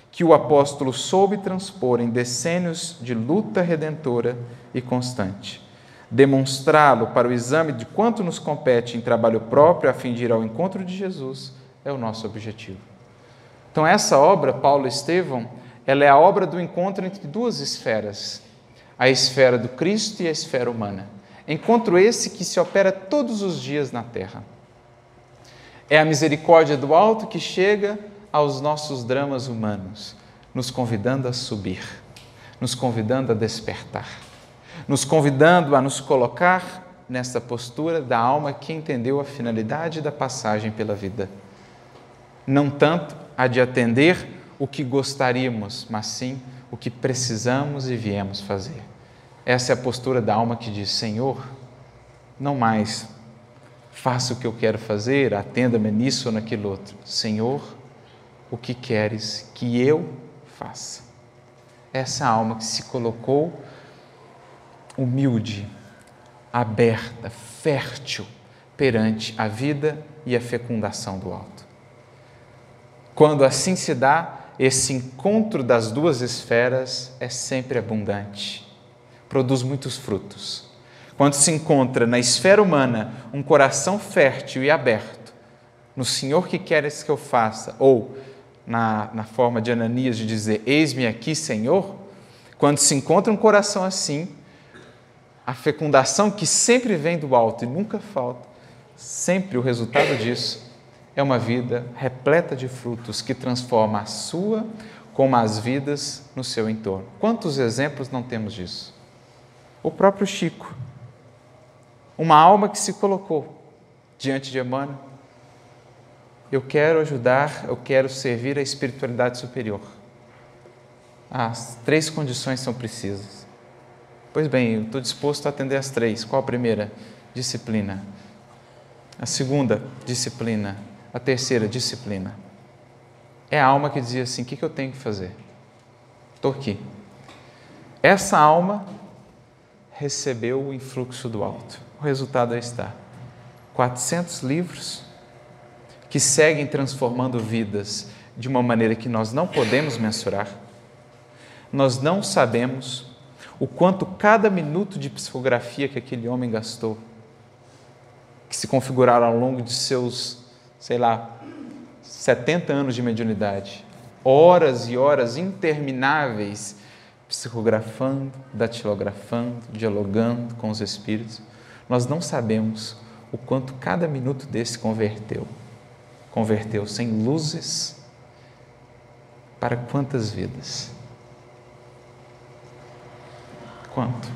que o apóstolo soube transpor em decênios de luta redentora e constante. Demonstrá-lo para o exame de quanto nos compete em trabalho próprio a fim de ir ao encontro de Jesus é o nosso objetivo. Então, essa obra, Paulo Estevão, ela é a obra do encontro entre duas esferas, a esfera do Cristo e a esfera humana. Encontro esse que se opera todos os dias na terra. É a misericórdia do alto que chega aos nossos dramas humanos, nos convidando a subir, nos convidando a despertar, nos convidando a nos colocar nesta postura da alma que entendeu a finalidade da passagem pela vida. Não tanto a de atender o que gostaríamos, mas sim o que precisamos e viemos fazer. Essa é a postura da alma que diz: Senhor, não mais faça o que eu quero fazer, atenda-me nisso ou naquilo outro. Senhor, o que queres que eu faça? Essa alma que se colocou humilde, aberta, fértil perante a vida e a fecundação do alto. Quando assim se dá, esse encontro das duas esferas é sempre abundante, produz muitos frutos. Quando se encontra na esfera humana um coração fértil e aberto, no Senhor que queres que eu faça, ou na, na forma de Ananias de dizer: Eis-me aqui, Senhor, quando se encontra um coração assim, a fecundação que sempre vem do alto e nunca falta, sempre o resultado disso é uma vida repleta de frutos que transforma a sua como as vidas no seu entorno. Quantos exemplos não temos disso? O próprio Chico, uma alma que se colocou diante de Emmanuel eu quero ajudar, eu quero servir a espiritualidade superior. As três condições são precisas. Pois bem, eu estou disposto a atender as três. Qual a primeira? Disciplina. A segunda, disciplina. A terceira, disciplina. É a alma que dizia assim: o que eu tenho que fazer? Estou aqui. Essa alma recebeu o influxo do alto. O resultado aí está: 400 livros que seguem transformando vidas de uma maneira que nós não podemos mensurar. Nós não sabemos o quanto cada minuto de psicografia que aquele homem gastou, que se configuraram ao longo de seus, sei lá, 70 anos de mediunidade, horas e horas intermináveis psicografando, datilografando, dialogando com os espíritos, nós não sabemos o quanto cada minuto desse converteu converteu sem luzes para quantas vidas? Quanto?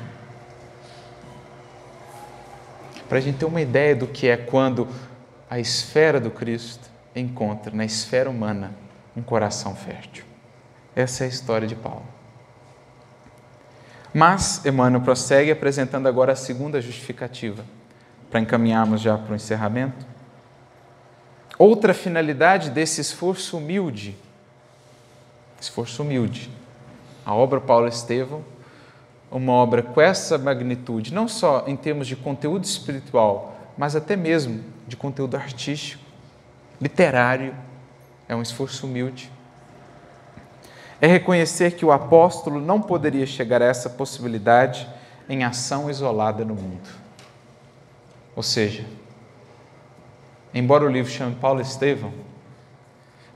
Para a gente ter uma ideia do que é quando a esfera do Cristo encontra na esfera humana um coração fértil. Essa é a história de Paulo. Mas Emmanuel prossegue apresentando agora a segunda justificativa, para encaminharmos já para o encerramento. Outra finalidade desse esforço humilde, esforço humilde, a obra Paulo Estevão, uma obra com essa magnitude, não só em termos de conteúdo espiritual, mas até mesmo de conteúdo artístico, literário, é um esforço humilde. É reconhecer que o apóstolo não poderia chegar a essa possibilidade em ação isolada no mundo. Ou seja, Embora o livro chame Paulo Estevão,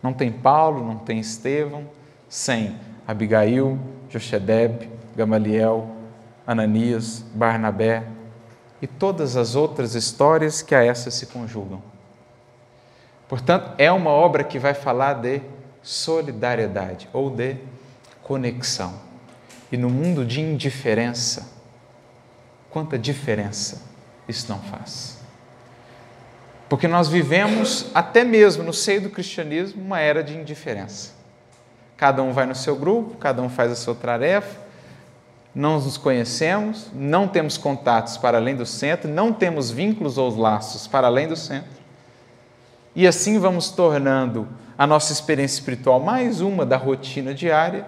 não tem Paulo, não tem Estevão, sem Abigail, Jochedeb, Gamaliel, Ananias, Barnabé e todas as outras histórias que a essa se conjugam. Portanto, é uma obra que vai falar de solidariedade ou de conexão. E no mundo de indiferença, quanta diferença isso não faz? Porque nós vivemos, até mesmo no seio do cristianismo, uma era de indiferença. Cada um vai no seu grupo, cada um faz a sua tarefa, não nos conhecemos, não temos contatos para além do centro, não temos vínculos ou laços para além do centro. E assim vamos tornando a nossa experiência espiritual mais uma da rotina diária,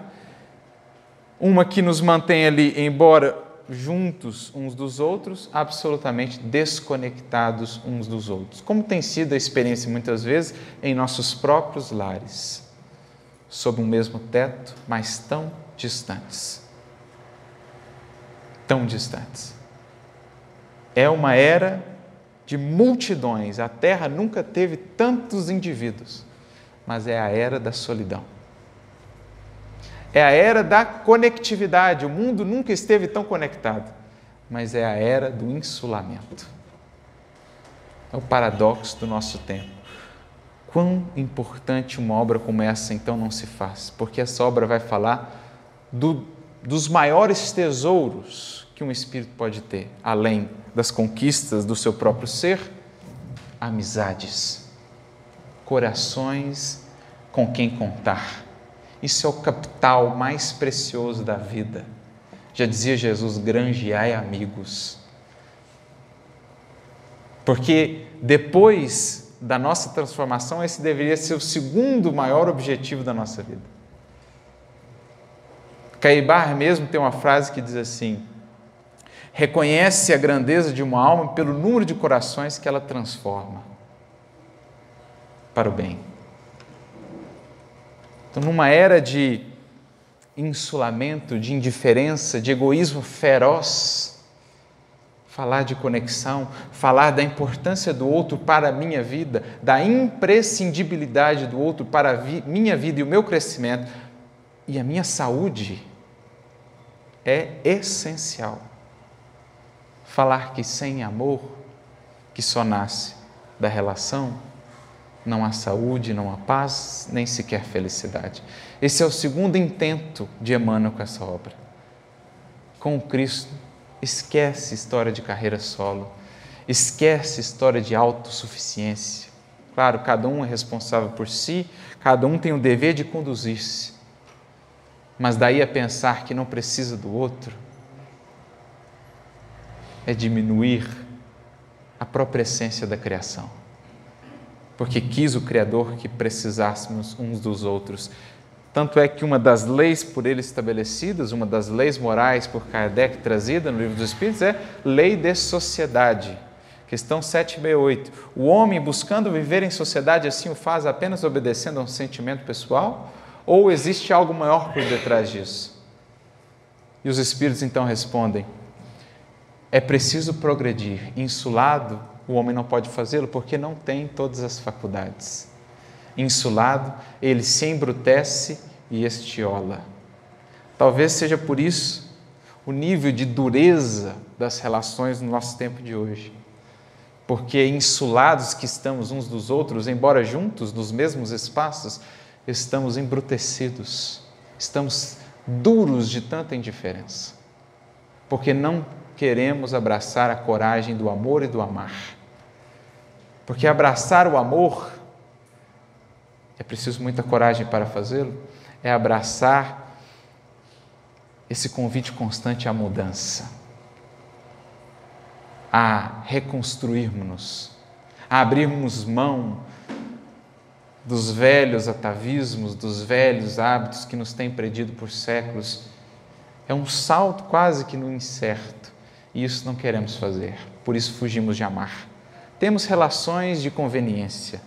uma que nos mantém ali, embora juntos uns dos outros, absolutamente desconectados uns dos outros. Como tem sido a experiência muitas vezes em nossos próprios lares, sob um mesmo teto, mas tão distantes. Tão distantes. É uma era de multidões. A Terra nunca teve tantos indivíduos, mas é a era da solidão. É a era da conectividade. O mundo nunca esteve tão conectado, mas é a era do insulamento. É o paradoxo do nosso tempo. Quão importante uma obra como essa então não se faz, porque essa obra vai falar do, dos maiores tesouros que um espírito pode ter, além das conquistas do seu próprio ser, amizades, corações com quem contar isso é o capital mais precioso da vida. Já dizia Jesus: granjeai amigos. Porque depois da nossa transformação, esse deveria ser o segundo maior objetivo da nossa vida. Caibar mesmo tem uma frase que diz assim: reconhece a grandeza de uma alma pelo número de corações que ela transforma para o bem. Então, numa era de insulamento, de indiferença, de egoísmo feroz, falar de conexão, falar da importância do outro para a minha vida, da imprescindibilidade do outro para a vi minha vida e o meu crescimento e a minha saúde é essencial. Falar que sem amor, que só nasce da relação, não há saúde, não há paz, nem sequer felicidade. Esse é o segundo intento de Emmanuel com essa obra. Com o Cristo, esquece história de carreira solo, esquece história de autossuficiência. Claro, cada um é responsável por si, cada um tem o dever de conduzir-se. Mas daí a pensar que não precisa do outro é diminuir a própria essência da criação porque quis o Criador que precisássemos uns dos outros. Tanto é que uma das leis por ele estabelecidas, uma das leis morais por Kardec trazida no Livro dos Espíritos é lei de sociedade. Questão 768. O homem, buscando viver em sociedade, assim o faz apenas obedecendo a um sentimento pessoal? Ou existe algo maior por detrás disso? E os Espíritos então respondem: é preciso progredir, insulado o homem não pode fazê-lo porque não tem todas as faculdades. Insulado, ele se embrutece e estiola. Talvez seja por isso o nível de dureza das relações no nosso tempo de hoje. Porque insulados que estamos uns dos outros, embora juntos nos mesmos espaços, estamos embrutecidos, estamos duros de tanta indiferença. Porque não queremos abraçar a coragem do amor e do amar. Porque abraçar o amor, é preciso muita coragem para fazê-lo, é abraçar esse convite constante à mudança, a reconstruirmos-nos, a abrirmos mão dos velhos atavismos, dos velhos hábitos que nos têm predido por séculos. É um salto quase que no incerto. E isso não queremos fazer, por isso fugimos de amar. Temos relações de conveniência,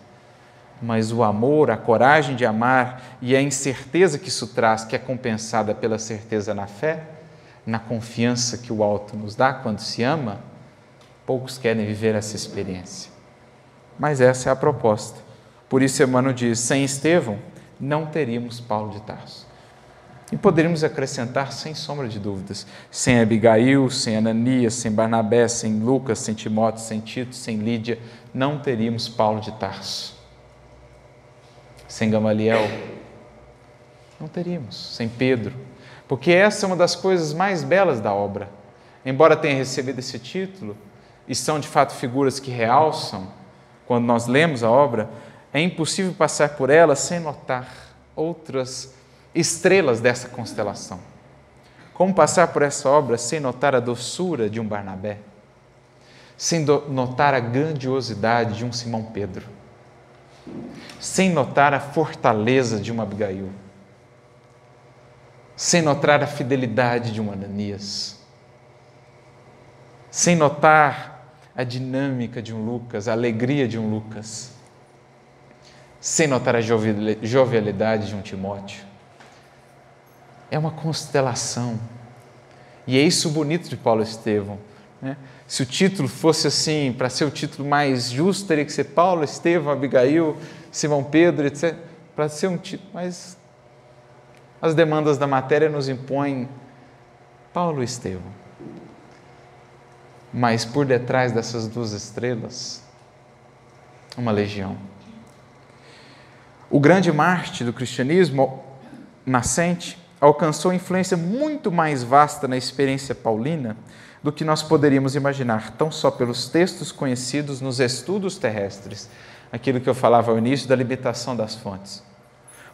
mas o amor, a coragem de amar e a incerteza que isso traz, que é compensada pela certeza na fé, na confiança que o alto nos dá quando se ama, poucos querem viver essa experiência. Mas essa é a proposta. Por isso, Emmanuel diz: sem Estevão, não teríamos Paulo de Tarso. E poderíamos acrescentar, sem sombra de dúvidas, sem Abigail, sem Ananias, sem Barnabé, sem Lucas, sem Timóteo, sem Tito, sem Lídia, não teríamos Paulo de Tarso. Sem Gamaliel, não teríamos. Sem Pedro, porque essa é uma das coisas mais belas da obra. Embora tenha recebido esse título, e são de fato figuras que realçam, quando nós lemos a obra, é impossível passar por ela sem notar outras estrelas dessa constelação. Como passar por essa obra sem notar a doçura de um Barnabé? Sem notar a grandiosidade de um Simão Pedro? Sem notar a fortaleza de uma Abigail? Sem notar a fidelidade de um Ananias? sem notar a dinâmica de um Lucas, a alegria de um Lucas, sem notar a jovialidade de um Timóteo. É uma constelação. E é isso bonito de Paulo Estevão. Né? Se o título fosse assim, para ser o título mais justo, teria que ser Paulo, Estevão, Abigail, Simão Pedro, etc. Para ser um título, mas as demandas da matéria nos impõem Paulo Estevão. Mas por detrás dessas duas estrelas, uma legião. O grande Marte do cristianismo nascente alcançou influência muito mais vasta na experiência paulina do que nós poderíamos imaginar, tão só pelos textos conhecidos nos estudos terrestres, aquilo que eu falava ao início da limitação das fontes.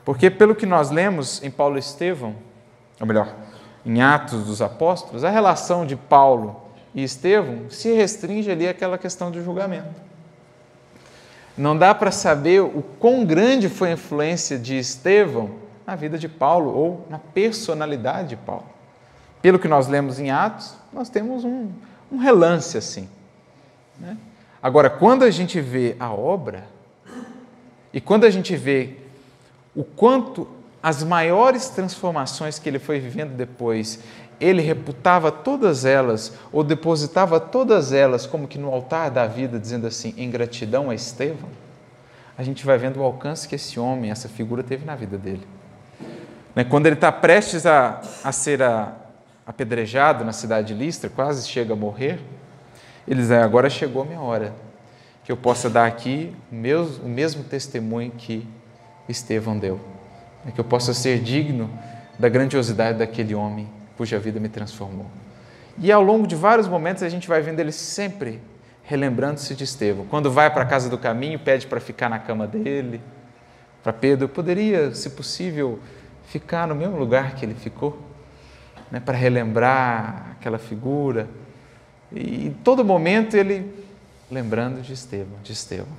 Porque, pelo que nós lemos em Paulo Estevão, ou melhor, em Atos dos Apóstolos, a relação de Paulo e Estevão se restringe ali àquela questão do julgamento. Não dá para saber o quão grande foi a influência de Estevão na vida de Paulo ou na personalidade de Paulo. Pelo que nós lemos em Atos, nós temos um, um relance assim. Né? Agora, quando a gente vê a obra, e quando a gente vê o quanto as maiores transformações que ele foi vivendo depois, ele reputava todas elas, ou depositava todas elas, como que no altar da vida, dizendo assim, em gratidão a Estevão, a gente vai vendo o alcance que esse homem, essa figura teve na vida dele. Né, quando ele está prestes a, a ser apedrejado na cidade de Listra, quase chega a morrer, ele diz: é, agora chegou a minha hora, que eu possa dar aqui o mesmo testemunho que Estevão deu, né, que eu possa ser digno da grandiosidade daquele homem cuja vida me transformou. E ao longo de vários momentos a gente vai vendo ele sempre relembrando-se de Estevão. Quando vai para a casa do caminho, pede para ficar na cama dele. Para Pedro, poderia, se possível, ficar no mesmo lugar que ele ficou, né, para relembrar aquela figura. E em todo momento ele lembrando de Estevão, de Estevão.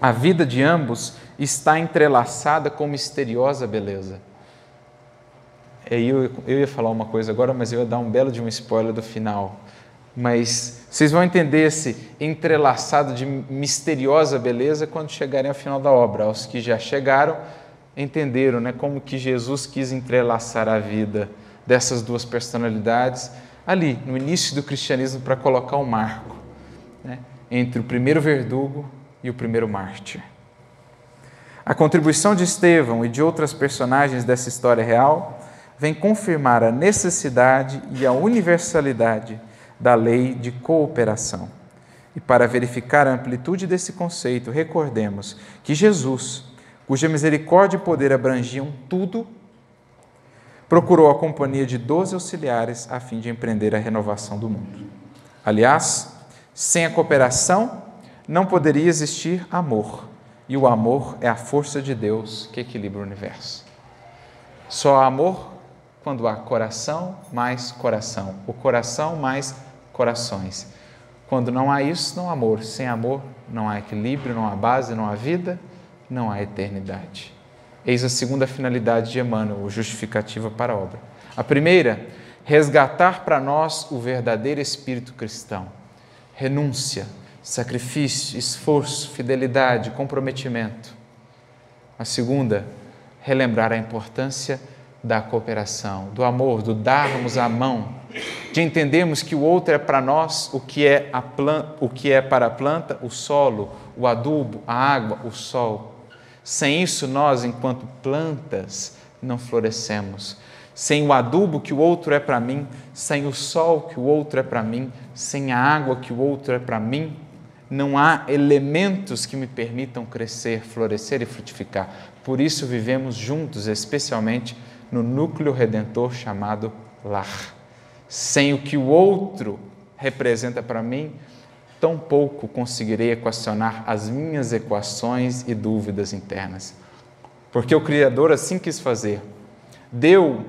A vida de ambos está entrelaçada com misteriosa beleza. Eu, eu ia falar uma coisa agora, mas eu ia dar um belo de um spoiler do final. Mas vocês vão entender esse entrelaçado de misteriosa beleza quando chegarem ao final da obra. Aos que já chegaram, entenderam né, como que Jesus quis entrelaçar a vida dessas duas personalidades ali, no início do cristianismo, para colocar um marco né, entre o primeiro verdugo e o primeiro mártir. A contribuição de Estevão e de outras personagens dessa história real vem confirmar a necessidade e a universalidade da lei de cooperação. E para verificar a amplitude desse conceito, recordemos que Jesus, cuja misericórdia e poder abrangiam tudo, procurou a companhia de doze auxiliares a fim de empreender a renovação do mundo. Aliás, sem a cooperação não poderia existir amor, e o amor é a força de Deus que equilibra o universo. Só há amor quando há coração mais coração, o coração mais corações. Quando não há isso, não há amor. Sem amor, não há equilíbrio, não há base, não há vida, não há eternidade. Eis a segunda finalidade de Emmanuel, justificativa para a obra. A primeira, resgatar para nós o verdadeiro espírito cristão. Renúncia, sacrifício, esforço, fidelidade, comprometimento. A segunda, relembrar a importância da cooperação, do amor, do darmos a mão, de entendermos que o outro é para nós o que é, a planta, o que é para a planta, o solo, o adubo, a água, o sol. Sem isso, nós, enquanto plantas, não florescemos. Sem o adubo que o outro é para mim, sem o sol que o outro é para mim, sem a água que o outro é para mim, não há elementos que me permitam crescer, florescer e frutificar. Por isso vivemos juntos, especialmente no núcleo redentor chamado lar. Sem o que o outro representa para mim, tão pouco conseguirei equacionar as minhas equações e dúvidas internas. Porque o Criador assim quis fazer. Deu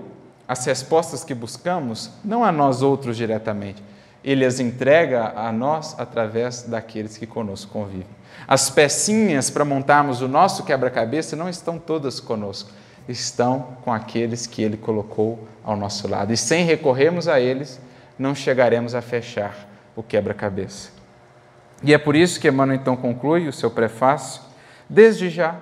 as respostas que buscamos, não a nós outros diretamente. Ele as entrega a nós através daqueles que conosco convivem. As pecinhas para montarmos o nosso quebra-cabeça não estão todas conosco estão com aqueles que Ele colocou ao nosso lado. E sem recorrermos a eles, não chegaremos a fechar o quebra-cabeça. E é por isso que Emmanuel então conclui o seu prefácio: desde já,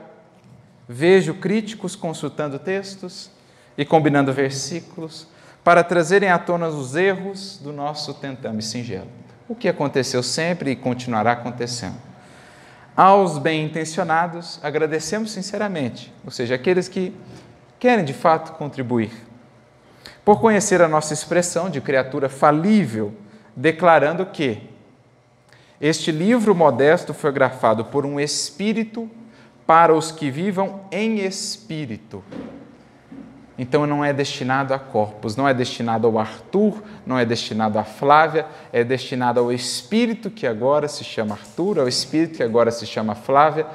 vejo críticos consultando textos e combinando versículos para trazerem à tona os erros do nosso tentame singelo. O que aconteceu sempre e continuará acontecendo. Aos bem-intencionados, agradecemos sinceramente, ou seja, aqueles que querem de fato contribuir, por conhecer a nossa expressão de criatura falível, declarando que este livro modesto foi grafado por um espírito para os que vivam em espírito. Então não é destinado a corpos, não é destinado ao Arthur, não é destinado à Flávia, é destinado ao espírito que agora se chama Arthur, ao espírito que agora se chama Flávia,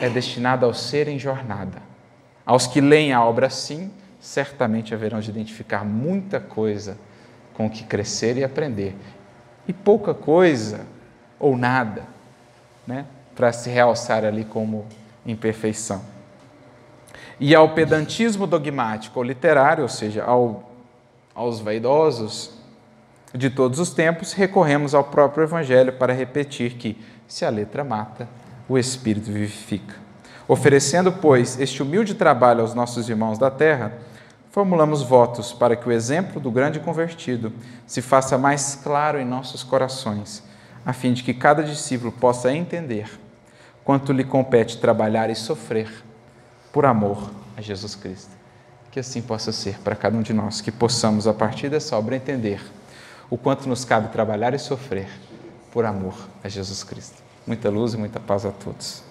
é destinado ao ser em jornada. Aos que leem a obra assim, certamente haverão de identificar muita coisa com o que crescer e aprender. E pouca coisa ou nada, né, para se realçar ali como imperfeição. E ao pedantismo dogmático ou literário, ou seja, ao, aos vaidosos de todos os tempos, recorremos ao próprio Evangelho para repetir que, se a letra mata, o Espírito vivifica. Oferecendo, pois, este humilde trabalho aos nossos irmãos da terra, formulamos votos para que o exemplo do grande convertido se faça mais claro em nossos corações, a fim de que cada discípulo possa entender quanto lhe compete trabalhar e sofrer por amor a Jesus Cristo. Que assim possa ser para cada um de nós, que possamos, a partir dessa obra, entender o quanto nos cabe trabalhar e sofrer por amor a Jesus Cristo. Muita luz e muita paz a todos.